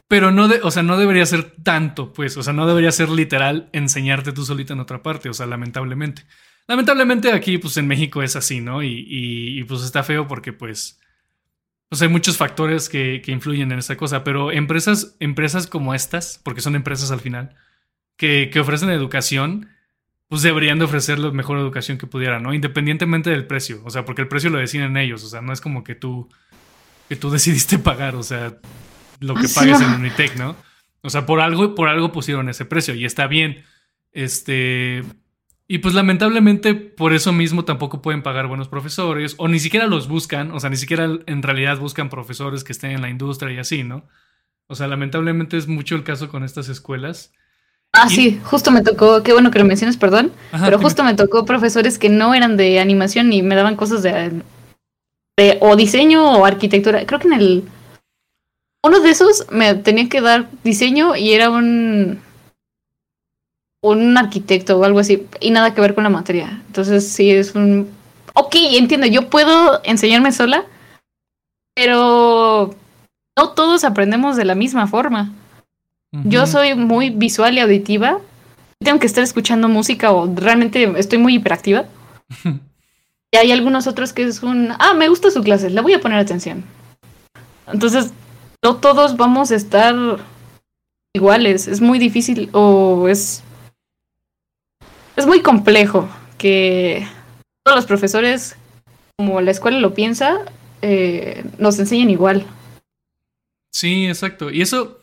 Pero no, de, o sea, no debería ser tanto, pues, o sea, no debería ser literal enseñarte tú solita en otra parte, o sea, lamentablemente. Lamentablemente aquí, pues en México es así, ¿no? Y, y, pues está feo porque pues, pues hay muchos factores que, que, influyen en esta cosa, pero empresas, empresas como estas, porque son empresas al final, que, que ofrecen educación, pues deberían de ofrecer la mejor educación que pudieran, ¿no? Independientemente del precio, o sea, porque el precio lo deciden ellos, o sea, no es como que tú, que tú decidiste pagar, o sea, lo que pagues en Unitec, ¿no? O sea, por algo, por algo pusieron ese precio y está bien. Este, y pues lamentablemente por eso mismo tampoco pueden pagar buenos profesores o ni siquiera los buscan, o sea, ni siquiera en realidad buscan profesores que estén en la industria y así, ¿no? O sea, lamentablemente es mucho el caso con estas escuelas. Ah, sí, justo me tocó, qué bueno que lo menciones, perdón, pero justo me... tocó profesores que no eran de animación y me daban cosas de, de o diseño o arquitectura. Creo que en el... Uno de esos me tenía que dar diseño y era un un arquitecto o algo así, y nada que ver con la materia. Entonces sí es un... Ok, entiendo, yo puedo enseñarme sola, pero no todos aprendemos de la misma forma. Yo soy muy visual y auditiva. Tengo que estar escuchando música o realmente estoy muy hiperactiva. y hay algunos otros que es un, ah, me gusta su clase, le voy a poner atención. Entonces, no todos vamos a estar iguales. Es muy difícil o es es muy complejo que todos los profesores, como la escuela lo piensa, eh, nos enseñen igual. Sí, exacto. Y eso,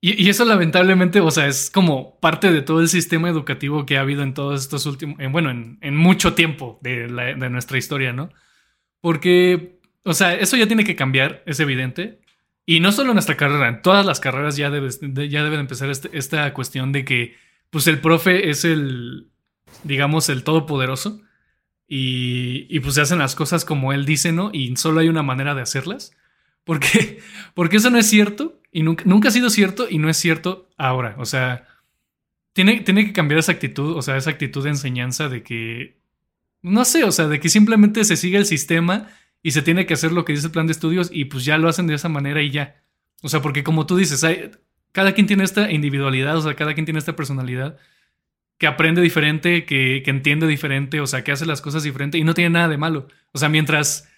y, eso lamentablemente, o sea, es como parte de todo el sistema educativo que ha habido en todos estos últimos, bueno, en, mucho tiempo de, nuestra historia, ¿no? Porque, o sea, eso ya tiene que cambiar, es evidente. Y no solo en nuestra carrera, en todas las carreras ya debe, ya debe empezar este, esta cuestión de que, pues el profe es el, digamos, el todopoderoso. Y, y pues se hacen las cosas como él dice, ¿no? Y solo hay una manera de hacerlas. Porque, porque eso no es cierto y nunca, nunca ha sido cierto y no es cierto ahora. O sea, tiene, tiene que cambiar esa actitud, o sea, esa actitud de enseñanza de que, no sé, o sea, de que simplemente se sigue el sistema y se tiene que hacer lo que dice el plan de estudios y pues ya lo hacen de esa manera y ya. O sea, porque como tú dices, hay, cada quien tiene esta individualidad, o sea, cada quien tiene esta personalidad que aprende diferente, que, entiende diferente, o sea, que hace las cosas diferente y no tiene nada de malo. O sea, mientras,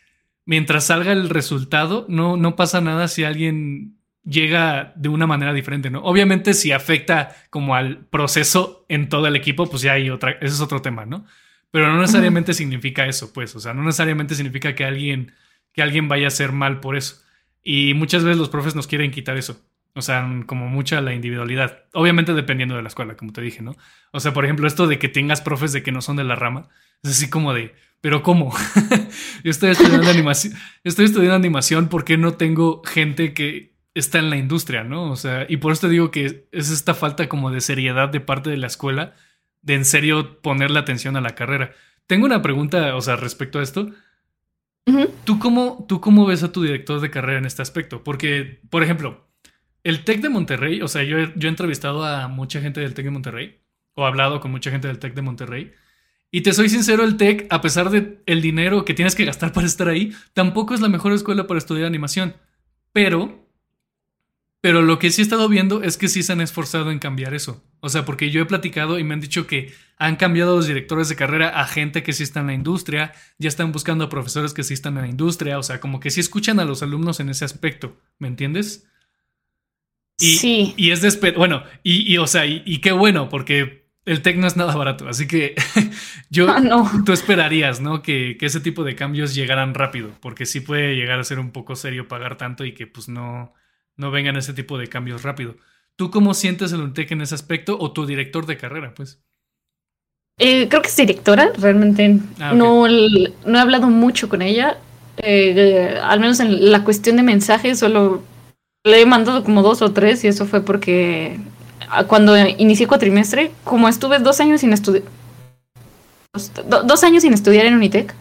mientras salga el resultado, no, no pasa nada si alguien llega de una manera diferente, ¿no? Obviamente si afecta como al proceso en todo el equipo, pues ya hay otra, ese es otro tema, ¿no? Pero no necesariamente significa eso, pues, o sea, no necesariamente significa que alguien, que alguien vaya a ser mal por eso. Y muchas veces los profes nos quieren quitar eso. O sea, como mucha la individualidad. Obviamente dependiendo de la escuela, como te dije, ¿no? O sea, por ejemplo, esto de que tengas profes de que no son de la rama, es así como de, pero ¿cómo? yo estoy estudiando animación, estoy estudiando animación porque no tengo gente que está en la industria, ¿no? O sea, y por eso te digo que es esta falta como de seriedad de parte de la escuela, de en serio ponerle atención a la carrera. Tengo una pregunta, o sea, respecto a esto. ¿Tú, cómo, ¿Tú cómo ves a tu director de carrera en este aspecto? Porque, por ejemplo, el TEC de Monterrey, o sea, yo, yo he entrevistado a mucha gente del TEC de Monterrey, o hablado con mucha gente del TEC de Monterrey, y te soy sincero, el TEC, a pesar de el dinero que tienes que gastar para estar ahí, tampoco es la mejor escuela para estudiar animación. Pero, pero lo que sí he estado viendo es que sí se han esforzado en cambiar eso. O sea, porque yo he platicado y me han dicho que han cambiado los directores de carrera a gente que sí está en la industria, ya están buscando a profesores que sí están en la industria, o sea, como que sí escuchan a los alumnos en ese aspecto, ¿me entiendes? Y, sí. Y es de bueno, y, y, o sea, y, qué bueno, porque el tech no es nada barato, así que yo, Ah, no. tú esperarías, ¿no? Que, que ese tipo de cambios llegaran rápido, porque sí puede llegar a ser un poco serio pagar tanto y que pues no, no vengan ese tipo de cambios rápido. ¿Tú cómo sientes el UNTEC en ese aspecto o tu director de carrera, pues? Eh, creo que es directora, realmente Ah, no, no he hablado mucho con ella. Eh, eh, al menos en la cuestión de mensajes, solo le he mandado como dos o tres y eso fue porque ah, cuando inicié cuatrimestre, como estuve dos años sin estudiar, dos, dos años sin estudiar en Unitec,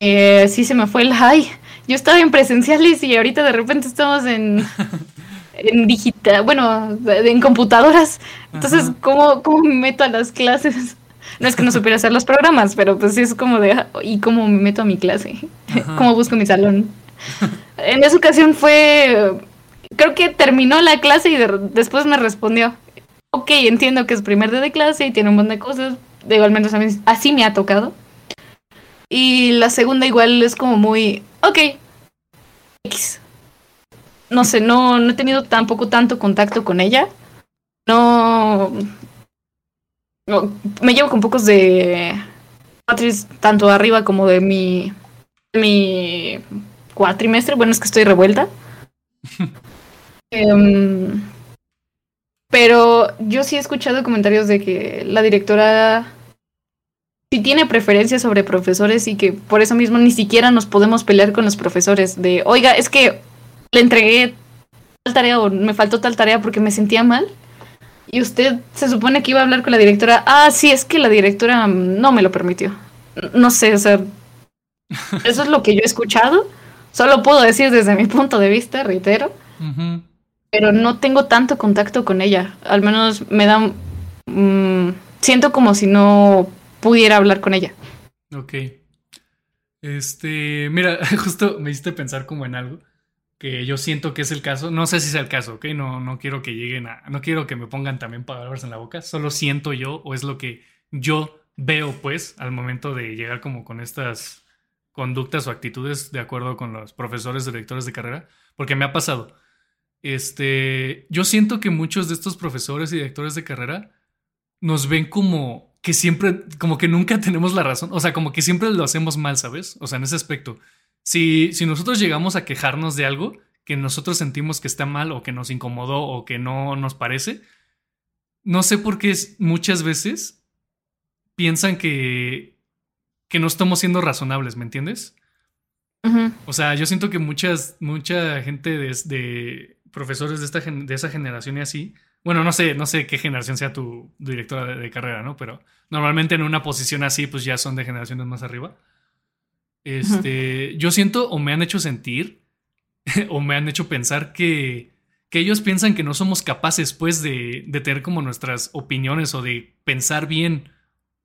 eh, sí se me fue el ay. Yo estaba en presenciales y ahorita de repente estamos en, en digital, bueno, en computadoras. Entonces, Ajá. ¿cómo, ¿cómo me meto a las clases? No es que no supiera hacer los programas, pero pues sí es como de, ah, ¿y cómo me meto a mi clase? Ajá. ¿Cómo busco mi salón? En esa ocasión fue, creo que terminó la clase y de- después me respondió, ok, entiendo que es primer día de clase y tiene un montón de cosas, digo, al menos a mí así me ha tocado. Y la segunda igual es como muy, ok, X. No sé, no, no he tenido tampoco tanto contacto con ella. No, no, me llevo con pocos de cuatris, tanto arriba como de mi, mi cuatrimestre. Bueno, es que estoy revuelta. Em, pero yo sí he escuchado comentarios de que la directora sí tiene preferencias sobre profesores y que por eso mismo ni siquiera nos podemos pelear con los profesores de, oiga, es que le entregué tal tarea o me faltó tal tarea porque me sentía mal. Y usted se supone que iba a hablar con la directora. Ah, sí, es que la directora no me lo permitió. No sé, o sea, eso es lo que yo he escuchado. Solo puedo decir desde mi punto de vista, reitero. Pero no tengo tanto contacto con ella. Al menos me da... mm, siento como si no pudiera hablar con ella. Ok. Este, mira, justo me hiciste pensar como en algo que yo siento que es el caso. No sé si es el caso, ¿ok? No, no quiero que lleguen a... No quiero que me pongan también palabras en la boca. Solo siento yo o es lo que yo veo, pues, al momento de llegar como con estas conductas o actitudes de acuerdo con los profesores, directores de carrera. Porque me ha pasado. Este, yo siento que muchos de estos profesores y directores de carrera nos ven como que siempre, como que nunca tenemos la razón, o sea, como que siempre lo hacemos mal, ¿sabes? O sea, en ese aspecto. Si, si nosotros llegamos a quejarnos de algo que nosotros sentimos que está mal o que nos incomodó o que no nos parece, no sé por qué muchas veces piensan que, que no estamos siendo razonables, ¿me entiendes? O sea, yo siento que muchas, mucha gente de, de profesores de, esta, de esa generación y así, bueno, no sé, no sé qué generación sea tu directora de, de carrera, ¿no? Pero normalmente en una posición así, pues ya son de generaciones más arriba. Este, yo siento o me han hecho sentir o me han hecho pensar que, que ellos piensan que no somos capaces, pues, de, de tener como nuestras opiniones o de pensar bien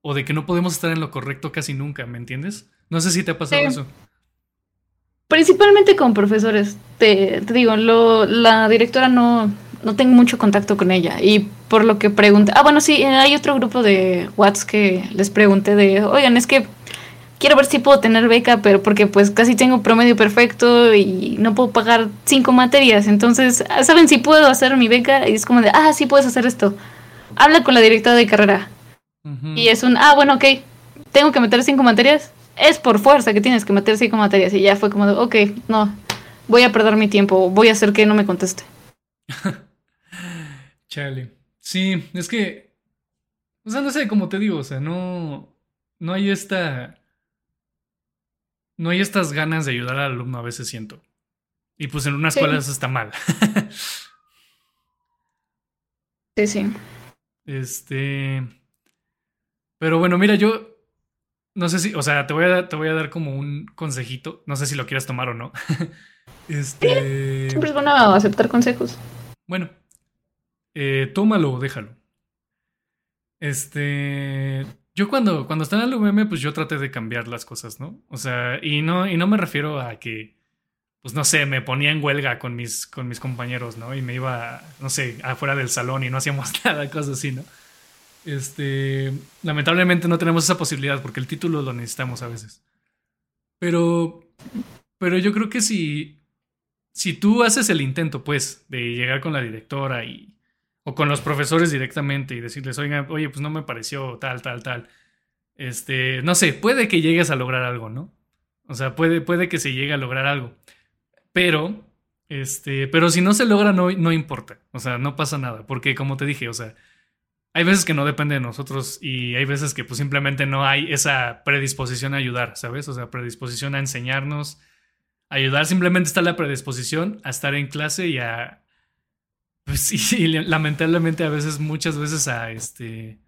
o de que no podemos estar en lo correcto casi nunca, ¿me entiendes? No sé si te ha pasado Sí. eso. Principalmente con profesores. Te, te digo, lo, la directora no, no tengo mucho contacto con ella. Y por lo que pregunté. Ah, bueno, sí, hay otro grupo de Whats que les pregunté de, oigan, es que quiero ver si puedo tener beca, pero porque pues casi tengo promedio perfecto y no puedo pagar cinco materias. Entonces, ¿saben si puedo hacer mi beca? Y es como de, ah, sí puedes hacer esto. Habla con la directora de carrera. Y es un, ah, bueno, ok, tengo que meter cinco materias. Es por fuerza que tienes que meter cinco materias. Y ya fue como de, ok, no, voy a perder mi tiempo, voy a hacer que no me conteste. Chale. Sí, es que. O sea, no sé, como te digo, o sea, no. No hay esta. No hay estas ganas de ayudar al alumno, a veces siento. Y pues en una Sí. escuela eso está mal. Sí, sí. este. Pero bueno, mira, yo. No sé si. O sea, te voy a, te voy a dar como un consejito. No sé si lo quieras tomar o no. este. Siempre es bueno aceptar consejos. Bueno, eh, tómalo o déjalo. Este, yo cuando, cuando estaba en el UVM, pues yo traté de cambiar las cosas, ¿no? O sea, y no, y no me refiero a que, pues no sé, me ponía en huelga con mis, con mis compañeros, ¿no? Y me iba, no sé, afuera del salón y no hacíamos nada, cosas así, ¿no? Este, lamentablemente no tenemos esa posibilidad porque el título lo necesitamos a veces. Pero, pero yo creo que si, si tú haces el intento, pues, de llegar con la directora y, o con los profesores directamente y decirles, oiga, oye, pues no me pareció tal, tal, tal. Este, no sé, puede que llegues a lograr algo, ¿no? O sea, puede, puede que se llegue a lograr algo. Pero, este, pero si no se logra, no, no importa. O sea, no pasa nada. Porque como te dije, o sea, hay veces que no depende de nosotros y hay veces que pues simplemente no hay esa predisposición a ayudar, ¿sabes? O sea, predisposición a enseñarnos, a ayudar. Simplemente está la predisposición a estar en clase y a... Pues sí, lamentablemente a veces, muchas veces a este...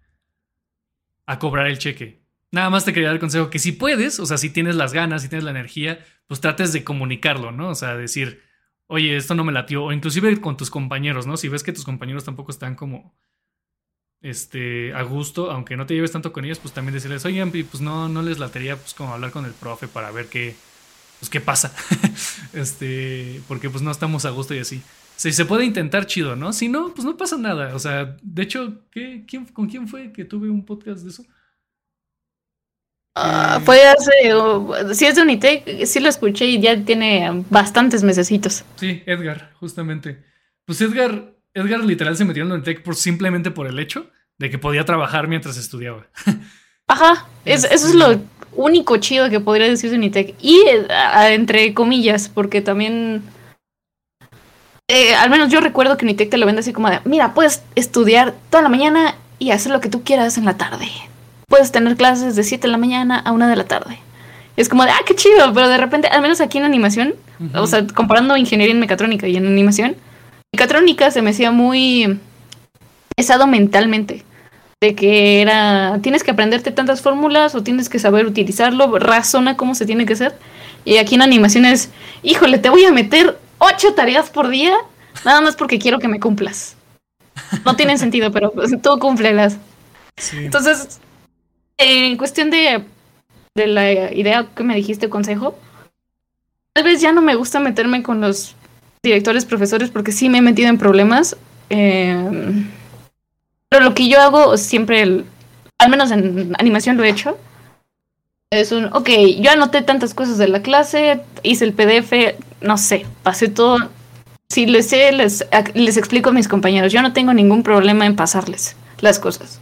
a cobrar el cheque. Nada más te quería dar el consejo que si puedes, o sea, si tienes las ganas, si tienes la energía, pues trates de comunicarlo, ¿no? O sea, decir, oye, esto no me latió, o inclusive con tus compañeros, ¿no? Si ves que tus compañeros tampoco están como este, a gusto, aunque no te lleves tanto con ellos, pues también decirles, oye, pues no, no les latería pues como hablar con el profe para ver qué, pues qué pasa. este, porque pues no estamos a gusto y así. Si se puede intentar, chido, ¿no? Si no, pues no pasa nada. O sea, de hecho, ¿qué, quién, ¿con quién fue que tuve un podcast de eso? Uh, fue hace, si es de Unitec, sí lo escuché y ya tiene bastantes mesecitos. Sí, Edgar, justamente. Pues Edgar, Edgar literal se metió en Unitec por, simplemente por el hecho de que podía trabajar mientras estudiaba. Ajá, eso es lo único chido que podría decir de Unitec. Y entre comillas, porque también... Eh, al menos yo recuerdo que Unitec te lo vende así como de, mira, puedes estudiar toda la mañana y hacer lo que tú quieras en la tarde puedes tener clases de 7 de la mañana a 1 de la tarde. es como de, ah, qué chido, pero de repente, al menos aquí en animación, o sea, comparando ingeniería en mecatrónica y en animación, mecatrónica se me hacía muy pesado mentalmente. De que era, tienes que aprenderte tantas fórmulas o tienes que saber utilizarlo, razona cómo se tiene que hacer. Y aquí en animación es, híjole, te voy a meter ocho tareas por día, nada más porque quiero que me cumplas. No tienen sentido, pero pues, tú cúmplelas. Sí. Entonces, en cuestión de, de la idea que me dijiste, consejo, tal vez ya no me gusta meterme con los directores, profesores, porque sí me he metido en problemas. Em, pero lo que yo hago siempre, al menos en animación lo he hecho, es un, ok, yo anoté tantas cosas de la clase, hice el PDF, no sé, pasé todo. Si les sé, les, les explico a mis compañeros. Yo no tengo ningún problema en pasarles las cosas.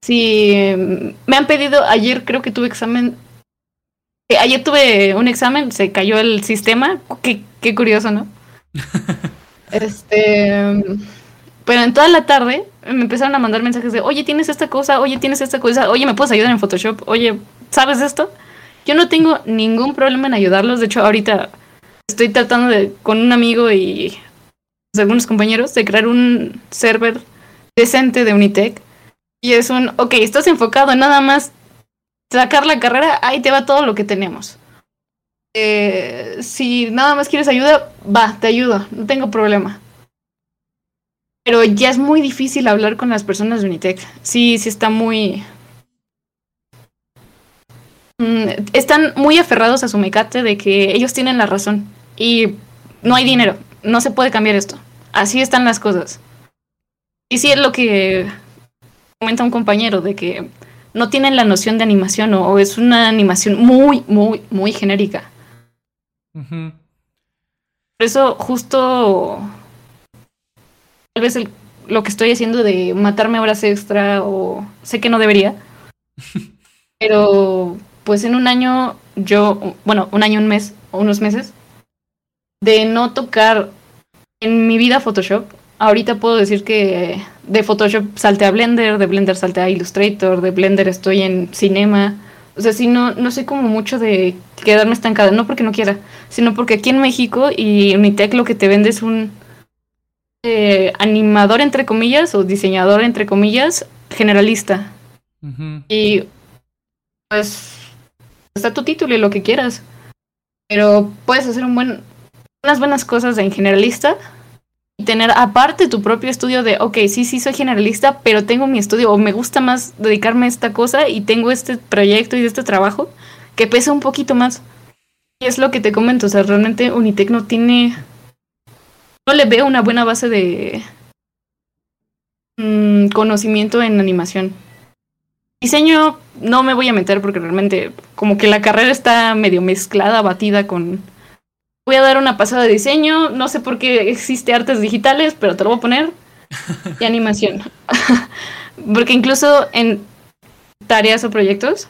Sí, me han pedido, ayer creo que tuve examen, eh, ayer tuve un examen, se cayó el sistema, qué, qué curioso, ¿no? este, pero en toda la tarde me empezaron a mandar mensajes de, oye, tienes esta cosa, oye, tienes esta cosa, oye, ¿me puedes ayudar en Photoshop? Oye, ¿sabes esto? Yo no tengo ningún problema en ayudarlos, de hecho ahorita estoy tratando de, con un amigo y algunos compañeros, de crear un server decente de Unitech y es un, ok, estás enfocado en nada más sacar la carrera, ahí te va todo lo que tenemos. Eh, si nada más quieres ayuda, va, te ayudo, no tengo problema. Pero ya es muy difícil hablar con las personas de Unitec. Sí, sí está muy... Mm, están muy aferrados a su mecate de que ellos tienen la razón. Y no hay dinero, no se puede cambiar esto. Así están las cosas. Y sí es lo que comenta un compañero de que no tienen la noción de animación o, es una animación muy, muy, muy genérica. Por eso justo tal vez lo que estoy haciendo de matarme horas extra o sé que no debería, pero pues en un año yo, bueno, un año, un mes, unos meses, de no tocar en mi vida Photoshop, ahorita puedo decir que de Photoshop salte a Blender, de Blender salte a Illustrator, de Blender estoy en Cinema. O sea, si no, no sé como mucho de quedarme estancada, no porque no quiera, sino porque aquí en México y Unitec lo que te vende es un eh, animador entre comillas o diseñador entre comillas generalista. Y pues está tu título y lo que quieras. Pero puedes hacer un buen, unas buenas cosas de generalista y tener aparte tu propio estudio de, ok, sí, sí soy generalista, pero tengo mi estudio o me gusta más dedicarme a esta cosa y tengo este proyecto y este trabajo que pesa un poquito más. Y es lo que te comento, o sea, realmente Unitec no tiene, no le veo una buena base de mm, conocimiento en animación. Diseño no me voy a meter porque realmente como que la carrera está medio mezclada, batida con voy a dar una pasada de diseño, no sé por qué existe artes digitales, pero te lo voy a poner. y animación. Porque incluso en tareas o proyectos,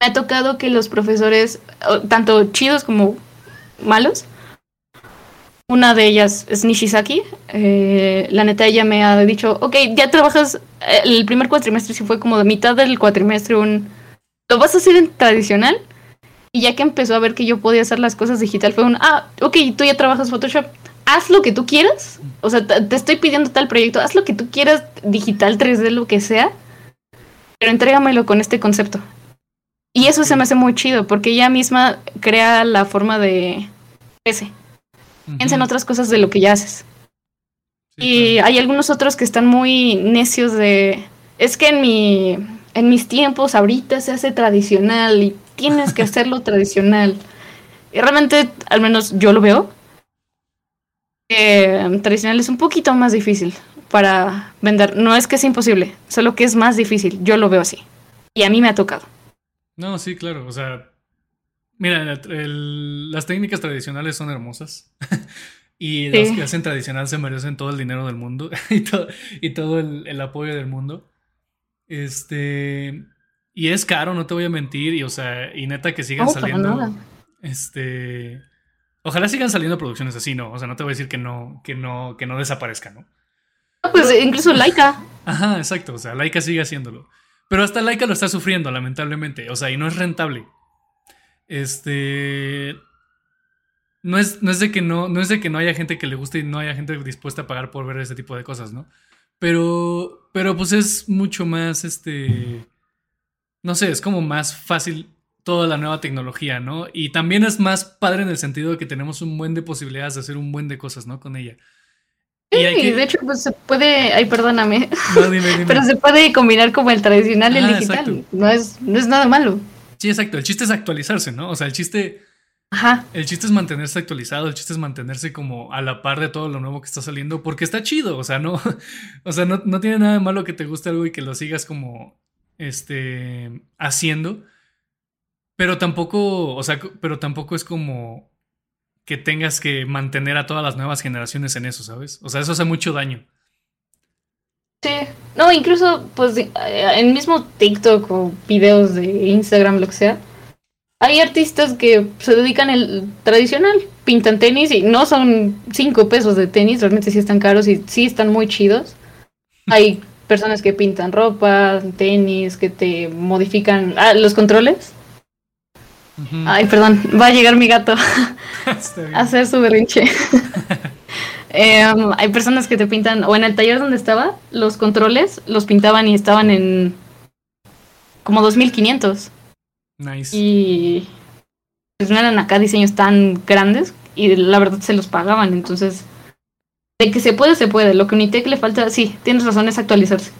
me ha tocado que los profesores, tanto chidos como malos, una de ellas es Nishizaki. Eh, la neta, ella me ha dicho, ok, ya trabajas eh, el primer cuatrimestre, si fue como de mitad del cuatrimestre, un... ¿Lo vas a hacer en tradicional? Y ya que empezó a ver que yo podía hacer las cosas digital, fue un, ah, ok, tú ya trabajas Photoshop, haz lo que tú quieras. O sea, te estoy pidiendo tal proyecto, haz lo que tú quieras, digital, 3D, lo que sea, pero entrégamelo con este concepto. Y eso se me hace muy chido, porque ella misma crea la forma de ese. Piensa en otras cosas de lo que ya haces. y hay algunos otros que están muy necios de. Es que en mi. En mis tiempos, ahorita se hace tradicional y tienes que hacerlo tradicional. Y realmente, al menos yo lo veo. tradicional es un poquito más difícil para vender. No es que es imposible, solo que es más difícil. Yo lo veo así. Y a mí me ha tocado. No, sí, claro. O sea, Mira, las técnicas tradicionales son hermosas. y los que hacen tradicional se merecen todo el dinero del mundo y todo, y todo el, apoyo del mundo. Este. Y es caro, no te voy a mentir. Y, o sea, y neta que sigan saliendo. Este. Ojalá sigan saliendo producciones así, ¿no? O sea, no te voy a decir que no, que no, que no desaparezcan, ¿no? Pues incluso Laika. Ajá, exacto. O sea, Laika sigue haciéndolo. Pero hasta Laika lo está sufriendo, lamentablemente. O sea, y no es rentable. Este. No es, no es, de que no, no es de que no haya gente que le guste y no haya gente dispuesta a pagar por ver ese tipo de cosas, ¿no? Pero, pero pues es mucho más, este, no sé, es como más fácil toda la nueva tecnología, ¿no? Y también es más padre en el sentido de que tenemos un buen de posibilidades de hacer un buen de cosas, ¿no? Con ella. Sí, de hecho, pues se puede, ay, perdóname, no, dime, dime. pero se puede combinar como el tradicional y el digital, no es, no es nada malo. Sí, exacto. El chiste es actualizarse, ¿no? O sea, el chiste. Ajá. El chiste es mantenerse actualizado, el chiste es mantenerse como a la par de todo lo nuevo que está saliendo, porque está chido. O sea, no. O sea, no, no tiene nada de malo que te guste algo y que lo sigas como. Este. haciendo. Pero tampoco. O sea, pero tampoco es como. que tengas que mantener a todas las nuevas generaciones en eso, ¿sabes? O sea, eso hace mucho daño. Sí, no, incluso pues eh, en mismo TikTok o videos de Instagram, lo que sea, hay artistas que se dedican al tradicional, pintan tenis y no son cinco pesos de tenis, realmente sí están caros y sí están muy chidos. Hay personas que pintan ropa, tenis, que te modifican ah, los controles. Ay, perdón, va a llegar mi gato a hacer su berrinche. Em, hay personas que te pintan, o en el taller donde estaba, los controles los pintaban y estaban en como 2500. Nice. Y pues no eran acá diseños tan grandes y la verdad se los pagaban, entonces de que se puede, se puede. Lo que a Unitec le falta, sí, tienes razón, es actualizarse.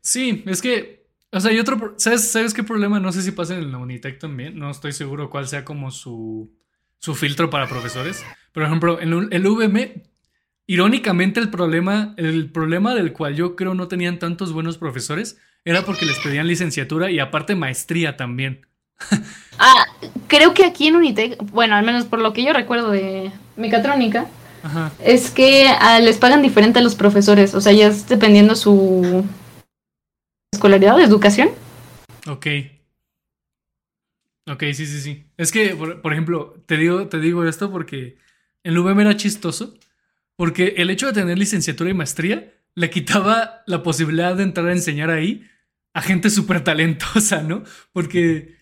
Sí, es que, o sea, hay otro, ¿sabes, ¿sabes qué problema? No sé si pasa en la Unitec también, no estoy seguro cuál sea como su, su filtro para profesores. Por ejemplo, en el UVM, irónicamente el problema, el problema del cual yo creo no tenían tantos buenos profesores era porque les pedían licenciatura y aparte maestría también. ah, creo que aquí en Unitec, bueno, al menos por lo que yo recuerdo de mecatrónica, es que ah, les pagan diferente a los profesores, o sea, ya es dependiendo su escolaridad, educación. Ok. Ok, sí, sí, sí. Es que, por, ejemplo, te digo, te digo esto porque en UVM era chistoso, porque el hecho de tener licenciatura y maestría le quitaba la posibilidad de entrar a enseñar ahí a gente súper talentosa, ¿no? Porque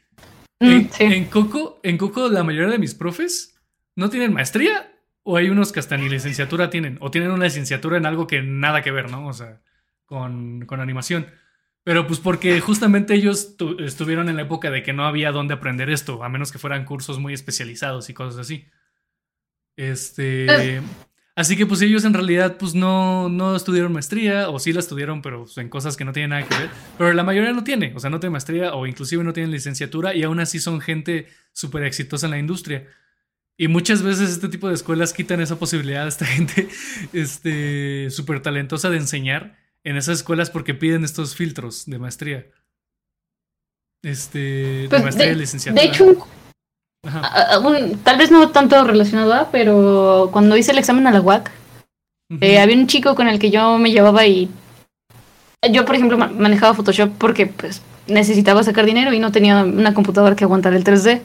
mm, en, Coco, en Coco la mayoría de mis profes no tienen maestría o hay unos que hasta ni licenciatura tienen, o tienen una licenciatura en algo que nada que ver, ¿no? O sea, con, con animación. Pero pues porque justamente ellos estuvieron en la época de que no había dónde aprender esto, a menos que fueran cursos muy especializados y cosas así. Este... Así que pues ellos en realidad pues no, no estudiaron maestría, o sí la estudiaron, pero pues, en cosas que no tienen nada que ver. Pero la mayoría no tiene, o sea, no tiene maestría o inclusive no tienen licenciatura y aún así son gente súper exitosa en la industria. Y muchas veces este tipo de escuelas quitan esa posibilidad a esta gente este, súper talentosa de enseñar en esas escuelas porque piden estos filtros de maestría. Este, de pues, maestría y licenciatura. De hecho, tal vez no tanto relacionado a, pero cuando hice el examen a la UAC, Eh, había un chico con el que yo me llevaba y yo, por ejemplo, manejaba Photoshop porque pues necesitaba sacar dinero y no tenía una computadora que aguantara el 3D.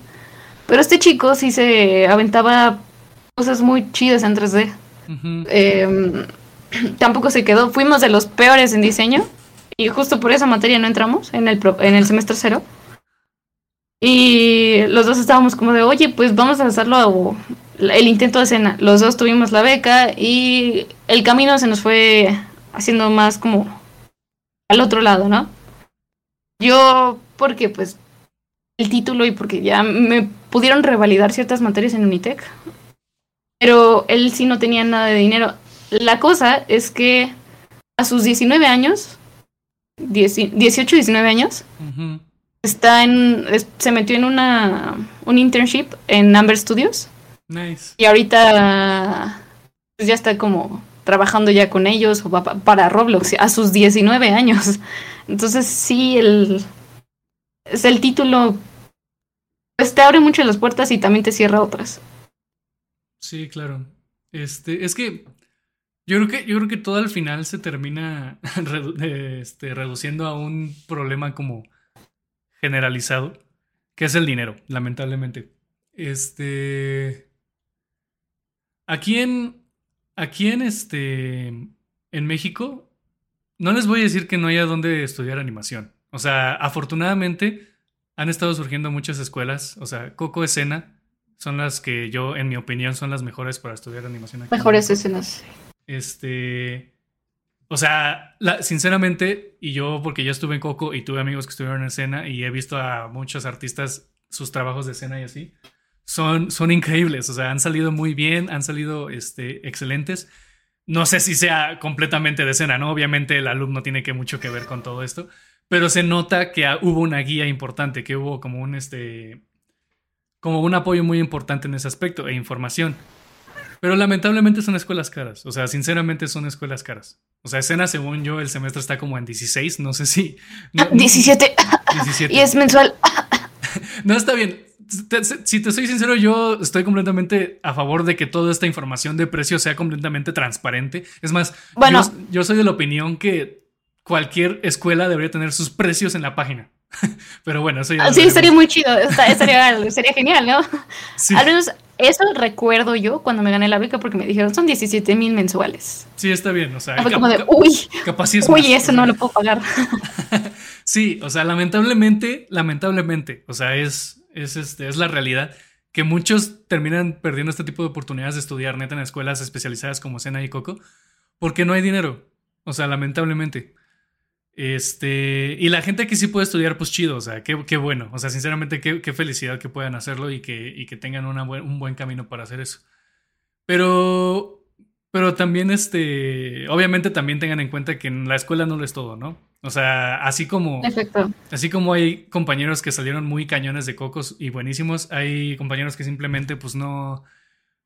Pero este chico sí se aventaba cosas muy chidas en 3D. Em, tampoco se quedó. Fuimos de los peores en diseño y justo por esa materia no entramos en el, en el semestre cero. Y los dos estábamos como de, oye, pues vamos a hacerlo el intento de escena. Los dos tuvimos la beca y el camino se nos fue haciendo más como al otro lado, ¿no? Yo, porque pues el título y porque ya me pudieron revalidar ciertas materias en Unitec, pero él sí no tenía nada de dinero. La cosa es que a sus 19 años, 18, 19 años, está en, se metió en una, un internship en Amber Studios. Nice. Y ahorita pues ya está como trabajando ya con ellos o para Roblox a sus 19 años. Entonces sí, el, es el título, pues te abre mucho las puertas y también te cierra otras. Sí, claro. Este, es que yo creo que, yo creo que todo al final se termina este, reduciendo a un problema como generalizado, que es el dinero, lamentablemente. Este. Aquí en. Aquí en este. En México. No les voy a decir que no haya donde estudiar animación. O sea, afortunadamente han estado surgiendo muchas escuelas. O sea, Coco Escena son las que yo, en mi opinión, son las mejores para estudiar animación. Aquí mejores escenas. Este. O sea, sinceramente, y yo, porque yo estuve en Coco y tuve amigos que estuvieron en escena y he visto a muchos artistas sus trabajos de escena y así, son, son increíbles. O sea, han salido muy bien, han salido este, excelentes. No sé si sea completamente de escena, ¿no? Obviamente el alumno tiene mucho que ver con todo esto, pero se nota que hubo una guía importante, que hubo como un, este, como un apoyo muy importante en ese aspecto e información. Pero lamentablemente son escuelas caras. O sea, sinceramente son escuelas caras. O sea, escena, según yo, el semestre está como en 16. No sé si. 17. Y es mensual. no, está bien. si te soy sincero, yo estoy completamente a favor de que toda esta información de precios sea completamente transparente. Es más, bueno, yo, soy de la opinión que cualquier escuela debería tener sus precios en la página. Pero bueno, eso ya. Sí, estaría muy chido. Estaría, sería genial, ¿no? Sí. Al menos eso recuerdo yo cuando me gané la beca porque me dijeron son 17 mil mensuales. Sí, está bien, o sea, fue como de, uy, uy, eso no lo puedo pagar. sí, o sea, lamentablemente, lamentablemente, o sea, es, es, este, es la realidad que muchos terminan perdiendo este tipo de oportunidades de estudiar neta en escuelas especializadas como Sena y Coco porque no hay dinero, o sea, lamentablemente. Este, y la gente que sí puede estudiar, pues chido, o sea, qué, qué bueno, o sea, sinceramente, qué, qué, felicidad que puedan hacerlo y que, y que tengan una un buen camino para hacer eso. Pero, pero también, este, obviamente también tengan en cuenta que en la escuela no lo es todo, ¿no? O sea, así como, así como hay compañeros que salieron muy cañones de cocos y buenísimos, hay compañeros que simplemente, pues no,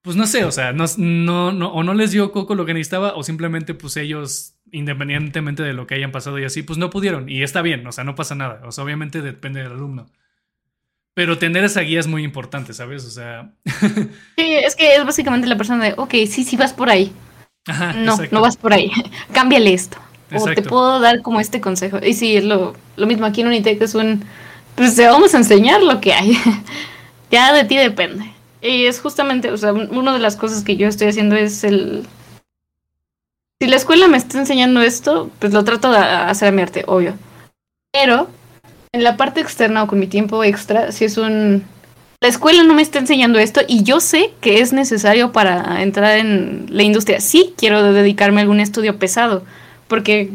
pues no sé, o sea, no, no, no, o no les dio coco lo que necesitaba, o simplemente, pues ellos independientemente de lo que hayan pasado y así, pues no pudieron. Y está bien, o sea, no pasa nada. O sea, obviamente depende del alumno. Pero tener esa guía es muy importante, ¿sabes? O sea. sí, es que es básicamente la persona de, ok, sí, sí vas por ahí. no, no vas por ahí. Cámbiale esto. O te puedo dar como este consejo. Y sí, es lo, lo mismo aquí en Unitec, es un. Pues te vamos a enseñar lo que hay. ya de ti depende. Y es justamente, o sea, una de las cosas que yo estoy haciendo es el si la escuela me está enseñando esto, pues lo trato de hacer a mi arte, obvio. Pero en la parte externa o con mi tiempo extra, si es un... La escuela no me está enseñando esto y yo sé que es necesario para entrar en la industria. Sí quiero dedicarme a algún estudio pesado, porque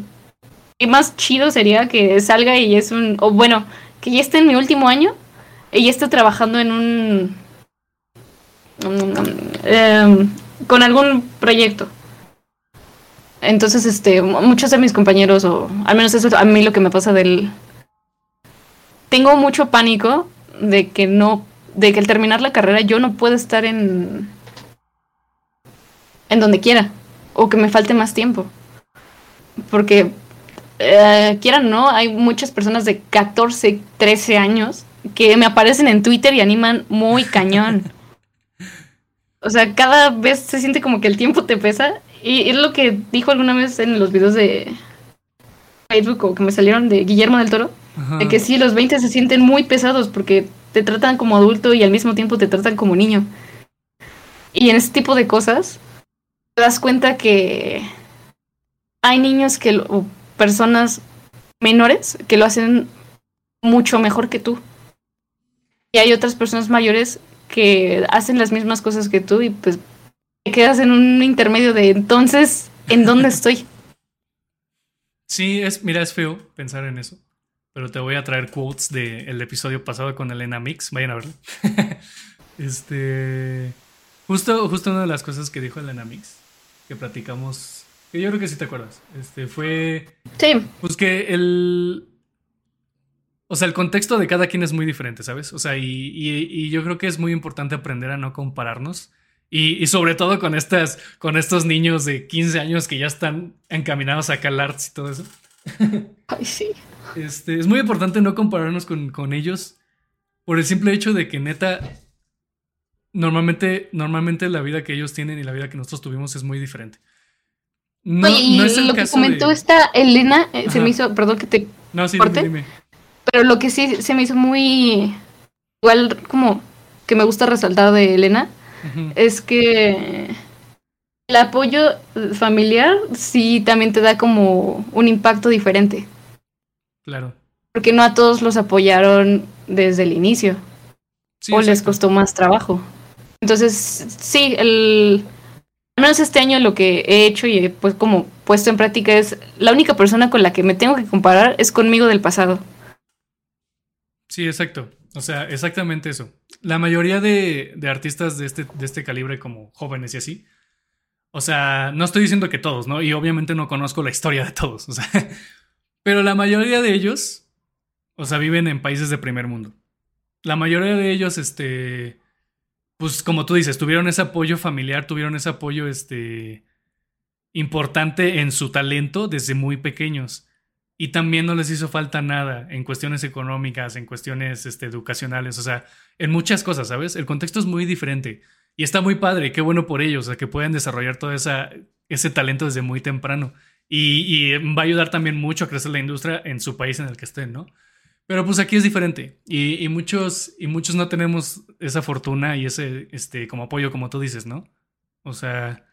y más chido sería que salga y es un... O bueno, que ya esté en mi último año y ya esté trabajando en un... Em, con algún proyecto. Entonces, este, muchos de mis compañeros, o al menos eso a mí lo que me pasa del... Tengo mucho pánico de que no, de que al terminar la carrera yo no pueda estar en... en donde quiera, o que me falte más tiempo. Porque, eh, quieran no, hay muchas personas de 14, 13 años que me aparecen en Twitter y animan muy cañón. O sea, cada vez se siente como que el tiempo te pesa Y es lo que dijo alguna vez en los videos de Facebook o que me salieron de Guillermo del Toro, de que sí, los 20 se sienten muy pesados porque te tratan como adulto y al mismo tiempo te tratan como niño. Y en ese tipo de cosas, te das cuenta que hay niños que, o personas menores que lo hacen mucho mejor que tú. Y hay otras personas mayores que hacen las mismas cosas que tú y pues quedas en un intermedio de entonces, ¿en dónde estoy? Sí, es, mira, es feo pensar en eso, pero te voy a traer quotes del episodio pasado con Elena Mix, vayan a verlo. este, justo, justo una de las cosas que dijo Elena Mix, que platicamos, que yo creo que sí te acuerdas, este, fue... Sí. Pues que el, o sea, el contexto de cada quien es muy diferente, ¿sabes? O sea, y, yo creo que es muy importante aprender a no compararnos. Y, sobre todo con, estas, con estos niños de 15 años que ya están encaminados a calarts y todo eso. Ay, sí. Este, es muy importante no compararnos con, ellos por el simple hecho de que neta, normalmente, normalmente la vida que ellos tienen y la vida que nosotros tuvimos es muy diferente. No, no es el lo que comentó esta Elena, eh, se me hizo, perdón que te no, sí, Dime, dime. Pero lo que sí se me hizo muy igual como que me gusta resaltar de Elena es que el apoyo familiar sí también te da como un impacto diferente. Claro. Porque no a todos los apoyaron desde el inicio. o les costó más trabajo. Entonces, sí, el al menos este año lo que he hecho y he pues como puesto en práctica es la única persona con la que me tengo que comparar es conmigo del pasado. Sí, exacto. O sea, exactamente eso. La mayoría de, artistas de este, de este calibre, como jóvenes y así, o sea, no estoy diciendo que todos, ¿no? Y obviamente no conozco la historia de todos, o sea, pero la mayoría de ellos, o sea, viven en países de primer mundo. La mayoría de ellos, este, pues como tú dices, tuvieron ese apoyo familiar, tuvieron ese apoyo, este, importante en su talento desde muy pequeños y también no les hizo falta nada en cuestiones económicas, en cuestiones este, educacionales, o sea, en muchas cosas, ¿sabes? El contexto es muy diferente y está muy padre, qué bueno por ellos, o sea, que puedan desarrollar todo esa, ese talento desde muy temprano y, va a ayudar también mucho a crecer la industria en su país en el que estén, ¿no? Pero pues aquí es diferente y, muchos, y muchos no tenemos esa fortuna y ese, este, como apoyo, como tú dices, ¿no? O sea,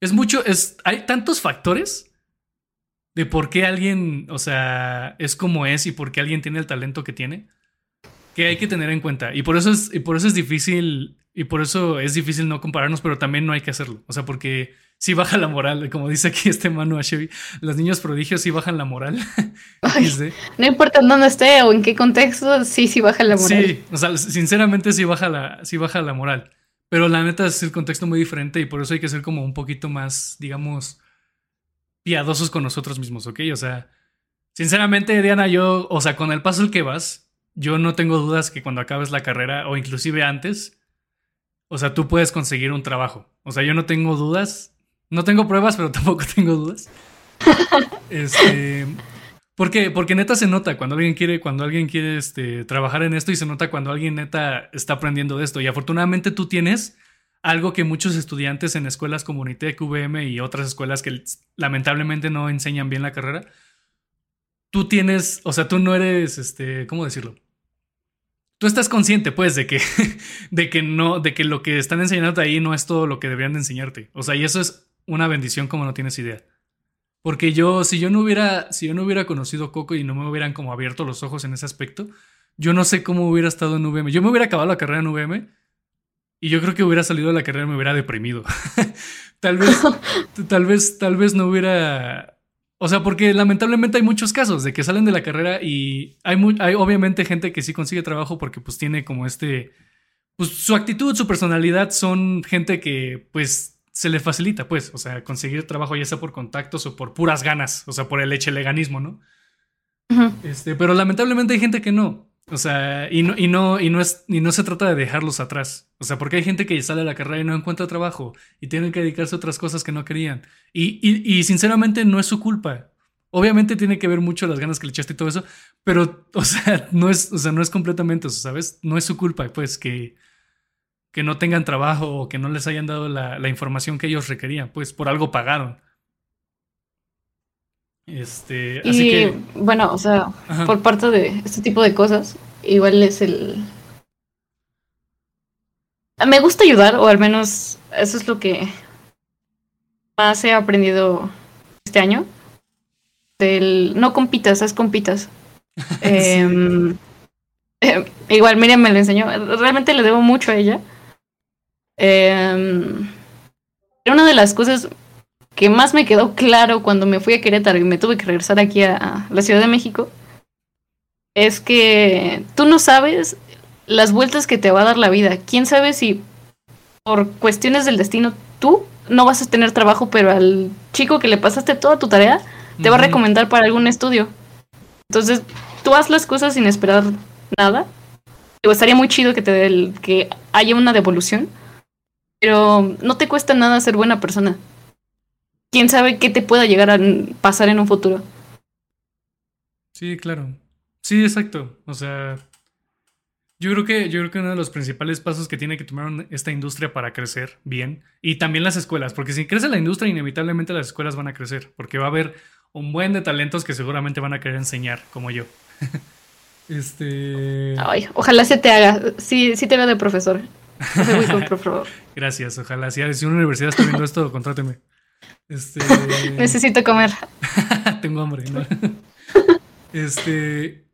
es mucho, es, hay tantos factores de por qué alguien, o sea, es como es y por qué alguien tiene el talento que tiene, que hay que tener en cuenta. Y por eso es, y por eso es difícil, y por eso es difícil no compararnos, pero también no hay que hacerlo. O sea, porque si baja la moral, como dice aquí este Manu Ashevi, los niños prodigios sí bajan la moral. no importa dónde esté o en qué contexto, sí, sí baja la moral. Sí, o sea, sinceramente sí baja la, sí baja la moral. Pero la neta es el contexto muy diferente y por eso hay que ser como un poquito más, digamos, piadosos con nosotros mismos, ¿ok? O sea, sinceramente, Diana, yo, o sea, con el paso al que vas, yo no tengo dudas que cuando acabes la carrera o inclusive antes, o sea, tú puedes conseguir un trabajo. O sea, yo no tengo dudas, no tengo pruebas, pero tampoco tengo dudas. este, ¿por qué? Porque neta se nota cuando alguien quiere, cuando alguien quiere este, trabajar en esto y se nota cuando alguien neta está aprendiendo de esto. Y afortunadamente tú tienes algo que muchos estudiantes en escuelas como Unitec, VM y otras escuelas que lamentablemente no enseñan bien la carrera, tú tienes, o sea, tú no eres, este, ¿cómo decirlo? Tú estás consciente, pues, de que, de que no, de que lo que están enseñando ahí no es todo lo que deberían de enseñarte. O sea, y eso es una bendición como no tienes idea. Porque yo, si yo no hubiera, si yo no hubiera conocido Coco y no me hubieran como abierto los ojos en ese aspecto, yo no sé cómo hubiera estado en VM. Yo me hubiera acabado la carrera en VM y yo creo que hubiera salido de la carrera y me hubiera deprimido. tal vez, tal vez, tal vez no hubiera. O sea, porque lamentablemente hay muchos casos de que salen de la carrera y hay, hay obviamente gente que sí consigue trabajo porque pues tiene como este, pues su actitud, su personalidad son gente que pues se le facilita, pues, o sea, conseguir trabajo ya sea por contactos o por puras ganas, o sea, por el echeleganismo, ¿no? este, pero lamentablemente hay gente que no. O sea, y no, y no, y no es, y no se trata de dejarlos atrás. O sea, porque hay gente que sale a la carrera y no encuentra trabajo y tienen que dedicarse a otras cosas que no querían. Y, y, sinceramente no es su culpa. Obviamente tiene que ver mucho las ganas que le echaste y todo eso, pero, o sea, no es, o sea, no es completamente eso, ¿sabes? No es su culpa, pues, que, que no tengan trabajo o que no les hayan dado la, la información que ellos requerían, pues por algo pagaron. Este, así Y que, bueno, o sea, Ajá. por parte de este tipo de cosas, igual es el... Me gusta ayudar, o al menos eso es lo que más he aprendido este año. Del no compitas, haz compitas. Em, eh, igual Miriam me lo enseñó. Realmente le debo mucho a ella. Em, una de las cosas que más me quedó claro cuando me fui a Querétaro y me tuve que regresar aquí a, a la Ciudad de México. Es que tú no sabes las vueltas que te va a dar la vida. ¿Quién sabe si por cuestiones del destino tú no vas a tener trabajo, pero al chico que le pasaste toda tu tarea te va a recomendar para algún estudio? Entonces, tú haz las cosas sin esperar nada. Digo, estaría muy chido que, te dé el- que haya una devolución, pero no te cuesta nada ser buena persona. ¿Quién sabe qué te pueda llegar a pasar en un futuro? Sí, claro. Sí, exacto. O sea, yo creo que, yo creo que uno de los principales pasos que tiene que tomar esta industria para crecer bien, y también las escuelas, porque si crece la industria, inevitablemente las escuelas van a crecer, porque va a haber un buen de talentos que seguramente van a querer enseñar, como yo. Este. Ay, ojalá se te haga. Sí, sí te veo de profesor. Por favor. Gracias, ojalá. Si si una universidad está viendo esto, contráteme. Este. Necesito comer. Tengo hambre, ¿no? Este.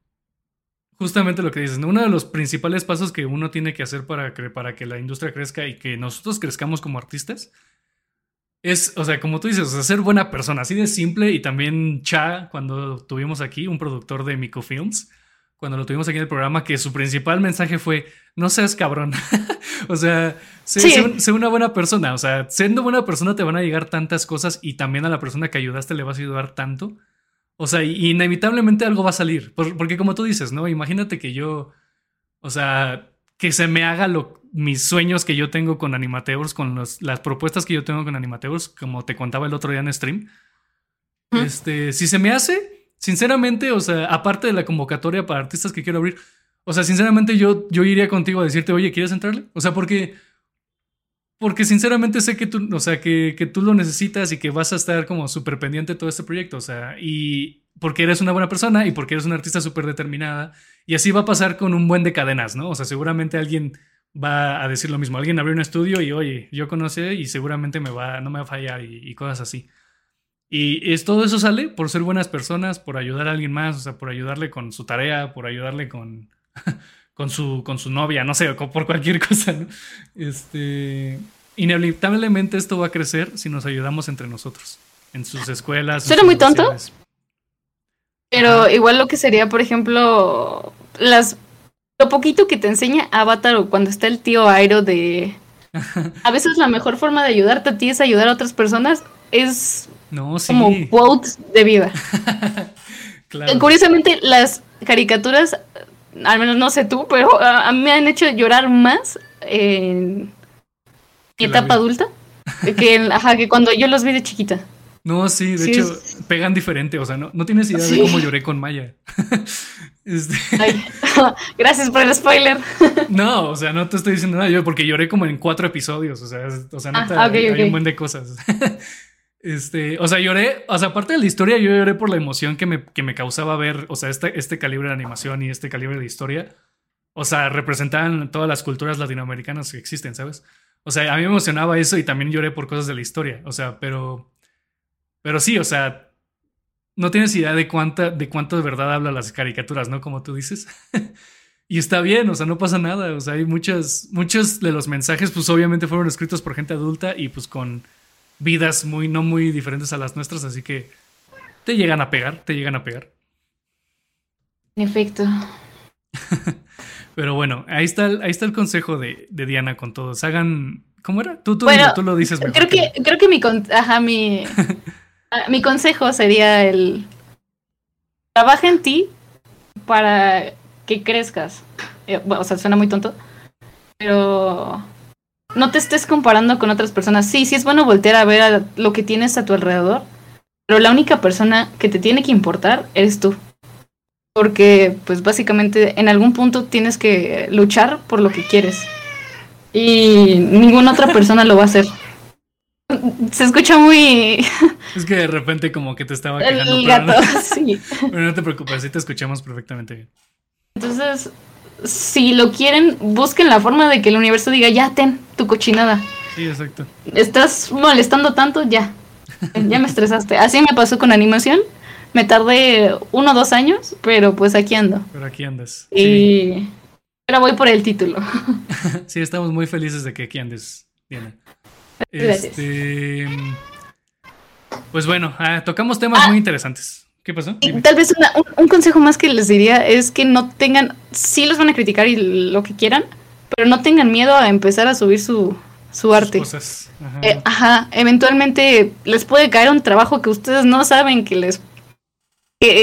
Justamente lo que dices, ¿no? Uno de los principales pasos que uno tiene que hacer para que, para que la industria crezca y que nosotros crezcamos como artistas es, o sea, como tú dices, o sea, ser buena persona, así de simple. Y también Cha, cuando tuvimos aquí, un productor de Mico Films, cuando lo tuvimos aquí en el programa, que su principal mensaje fue: no seas cabrón. o sea, sé, Sí. sé un- sé una buena persona. O sea, siendo buena persona te van a llegar tantas cosas y también a la persona que ayudaste le vas a ayudar tanto. O sea, inevitablemente algo va a salir. Por- porque como tú dices, ¿no? Imagínate que yo, o sea, que se me haga lo, mis sueños que yo tengo con Animateurs, con los- las propuestas que yo tengo con Animateurs, como te contaba el otro día en stream. Ujú. Este, si se me hace, sinceramente, o sea, aparte de la convocatoria para artistas que quiero abrir, o sea, sinceramente yo, yo iría contigo a decirte, oye, ¿quieres entrarle? O sea, porque, porque sinceramente sé que tú, o sea, que, que tú lo necesitas y que vas a estar como súper pendiente de todo este proyecto, o sea, y porque eres una buena persona y porque eres una artista súper determinada, y así va a pasar con un buen de cadenas, ¿no? O sea, seguramente alguien va a decir lo mismo, alguien abrió un estudio y, oye, yo conocí y seguramente me va, no me va a fallar y cosas así. Y es, todo eso sale por ser buenas personas, por ayudar a alguien más, o sea, por ayudarle con su tarea, por ayudarle con, con, su, con su novia, no sé, por cualquier cosa, ¿no? Este, inevitablemente esto va a crecer si nos ayudamos entre nosotros, en sus escuelas. en ¿Suena muy tonto? Pero Ajá. igual lo que sería, por ejemplo, las lo poquito que te enseña Avatar o cuando está el tío Airo de a veces la mejor forma de ayudarte a ti es ayudar a otras personas es No, sí, como quotes de vida. claro. Curiosamente las caricaturas al menos no sé tú, pero a, a mí me han hecho llorar más en mi etapa adulta que, en- ajá, que cuando yo los vi de chiquita. No, sí, de Sí, hecho, es- pegan diferente, o sea, no, no tienes idea de cómo lloré con Maya. Este, Ay, gracias por el spoiler. no, o sea, no te estoy diciendo nada, yo porque lloré como en cuatro episodios, o sea, es- o sea, Ah, neta, ok, hay un buen de cosas. Este, o sea, lloré, o sea, aparte de la historia, yo lloré por la emoción que me, que me causaba ver, o sea, este, este calibre de animación y este calibre de historia. O sea, representaban todas las culturas latinoamericanas que existen, ¿sabes? O sea, a mí me emocionaba eso y también lloré por cosas de la historia. O sea, pero. Pero sí, o sea. No tienes idea de cuánta, de cuánto de verdad habla las caricaturas, ¿no? Como tú dices. y está bien, o sea, no pasa nada. O sea, hay muchas, muchos de los mensajes, pues obviamente fueron escritos por gente adulta y pues con vidas muy, no muy diferentes a las nuestras, así que te llegan a pegar, te llegan a pegar. En efecto. Pero bueno, ahí está el, ahí está el consejo de, de Diana con todos. Hagan. ¿Cómo era? Tú, tú, Bueno, dilo, tú lo dices mejor. Creo que, creo que mi, con- ajá, mi, ah, mi consejo sería el trabaja en ti para que crezcas. Eh, bueno, o sea, suena muy tonto, pero no te estés comparando con otras personas. Sí, sí es bueno voltear a ver a lo que tienes a tu alrededor, pero la única persona que te tiene que importar eres tú. Porque, pues básicamente, en algún punto tienes que luchar por lo que quieres. y ninguna otra persona lo va a hacer. Se escucha muy... Es que de repente como que te estaba quejando. El gato, pero no, sí. Pero no te preocupes, sí te escuchamos perfectamente bien. Entonces, si lo quieren, busquen la forma de que el universo diga, ya ten tu cochinada. Sí, exacto. Estás molestando tanto, ya. Ya me estresaste. Así me pasó con animación. Me tardé uno o dos años, pero pues aquí ando. Pero aquí andas. Y... Pero voy por el título. sí, estamos muy felices de que aquí andes, Diana. Gracias. Este... Pues bueno, ah, tocamos temas ah. muy interesantes. ¿Qué pasó? tal vez un, consejo más que les diría es que no tengan, sí los van a criticar y lo que quieran, pero no tengan miedo a empezar a subir su, su arte. Cosas. Eh, ajá. eventualmente les puede caer un trabajo que ustedes no saben que les...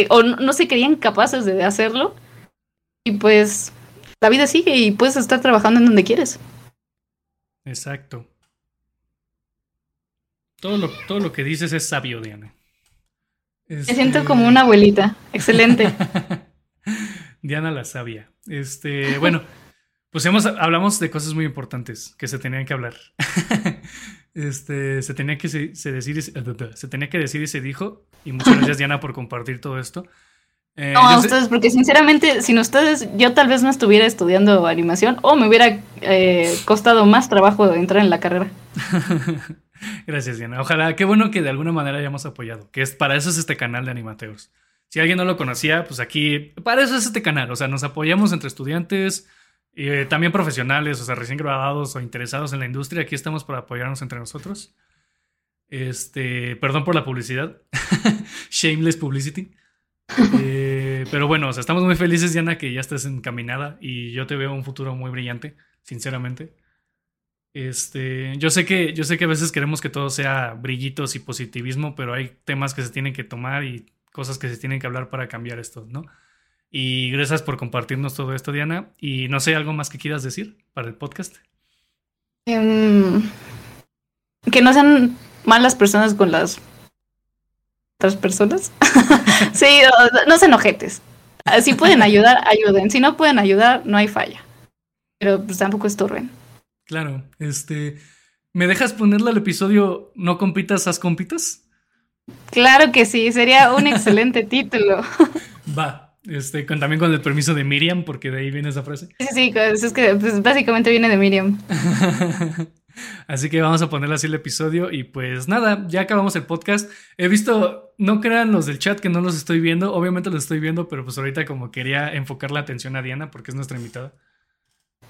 o no, se creían capaces de hacerlo. Y pues la vida sigue y puedes estar trabajando en donde quieres. Exacto. Todo lo, todo lo que dices es sabio, Diana. Me siento como una abuelita. Excelente. Diana la sabia. Este, bueno, pues hemos, hablamos de cosas muy importantes que se tenían que hablar. este, se tenía que se, decir, se tenía que decir y se dijo. Y muchas gracias, Diana, por compartir todo esto. Eh, no, a ustedes, porque sinceramente, sin ustedes, yo tal vez no estuviera estudiando animación o me hubiera eh, costado más trabajo entrar en la carrera. Gracias, Diana. Ojalá, qué bueno que de alguna manera hayamos apoyado, que es para eso es este canal de Animateos. Si alguien no lo conocía, pues aquí, para eso es este canal, o sea, nos apoyamos entre estudiantes, eh, también profesionales, o sea, recién graduados o interesados en la industria, aquí estamos para apoyarnos entre nosotros. Este, perdón por la publicidad, shameless publicity. Eh, pero bueno, o sea, estamos muy felices, Diana, que ya estés encaminada y yo te veo un futuro muy brillante, sinceramente. Este, yo sé que, yo sé que a veces queremos que todo sea brillitos y positivismo, pero hay temas que se tienen que tomar y cosas que se tienen que hablar para cambiar esto, ¿no? Y gracias por compartirnos todo esto, Diana. Y no sé, ¿algo más que quieras decir para el podcast? Em, que no sean malas personas con las otras personas. sí, no, sean ojetes. Si pueden ayudar, ayuden. Si no pueden ayudar, no hay falla. Pero pues tampoco estorben. Claro, este. ¿Me dejas ponerle al episodio No compitas, haz compitas? Claro que sí, sería un excelente título. Va, este, con, también con el permiso de Miriam, porque de ahí viene esa frase. Sí, sí, es que pues, básicamente viene de Miriam. así que vamos a ponerle así el episodio y pues nada, ya acabamos el podcast. He visto, no crean los del chat que no los estoy viendo, obviamente los estoy viendo, pero pues ahorita como quería enfocar la atención a Diana porque es nuestra invitada.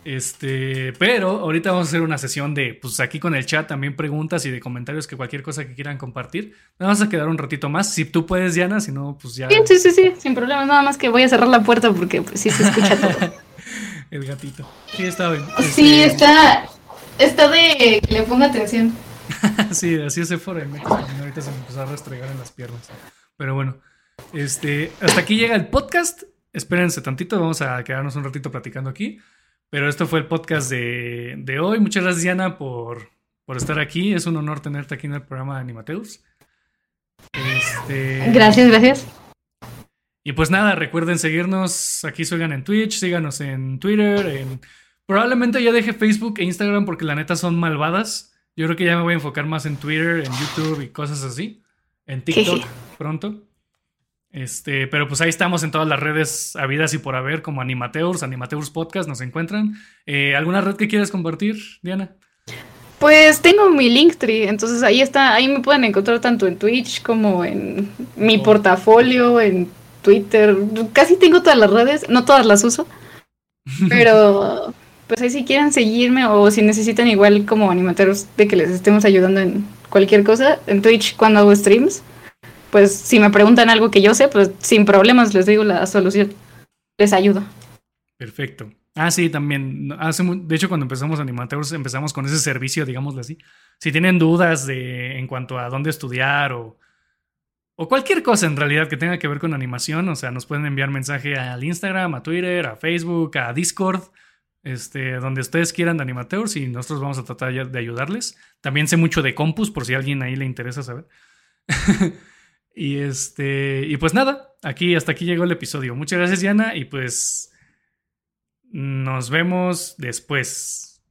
Este, pero ahorita vamos a hacer una sesión de, pues aquí con el chat también preguntas y de comentarios que cualquier cosa que quieran compartir. Vamos a quedar un ratito más. Si tú puedes, Diana, si no, pues ya. Sí, sí, sí, sin problema. Nada más que voy a cerrar la puerta porque pues, sí se escucha todo. el gatito. Sí, está bien. Sí, este, está, está de que le ponga atención. sí, así es foro Ahorita se me empezó a restregar en las piernas. Pero bueno, este, hasta aquí llega el podcast. Espérense tantito, vamos a quedarnos un ratito platicando aquí. Pero esto fue el podcast de, hoy. Muchas gracias, Diana, por, por, estar aquí. Es un honor tenerte aquí en el programa de Animateus. Este, gracias, gracias. Y pues nada, recuerden seguirnos. Aquí sigan en Twitch, síganos en Twitter. En... Probablemente ya deje Facebook e Instagram porque la neta son malvadas. Yo creo que ya me voy a enfocar más en Twitter, en YouTube y cosas así. En TikTok pronto. Este, pero pues ahí estamos en todas las redes habidas y por haber, como Animateurs, Animateurs Podcast, nos encuentran. Eh, ¿Alguna red que quieras compartir, Diana? Pues tengo mi Linktree, entonces ahí está, ahí me pueden encontrar tanto en Twitch como en mi oh. portafolio, en Twitter. Casi tengo todas las redes, no todas las uso, pero pues ahí si quieren seguirme o si necesitan igual como animateros de que les estemos ayudando en cualquier cosa, en Twitch cuando hago streams pues si me preguntan algo que yo sé, pues sin problemas les digo la solución. Les ayudo. Perfecto. Ah, sí, también. Hace, de hecho, cuando empezamos Animateurs, empezamos con ese servicio, digámoslo así. Si tienen dudas de, en cuanto a dónde estudiar o, o cualquier cosa en realidad que tenga que ver con animación, o sea, nos pueden enviar mensaje al Instagram, a Twitter, a Facebook, a Discord, este, donde ustedes quieran de Animateurs y nosotros vamos a tratar de ayudarles. También sé mucho de Compus, por si a alguien ahí le interesa saber. Y este, y pues nada, aquí hasta aquí llegó el episodio. Muchas gracias, Diana, y pues nos vemos después.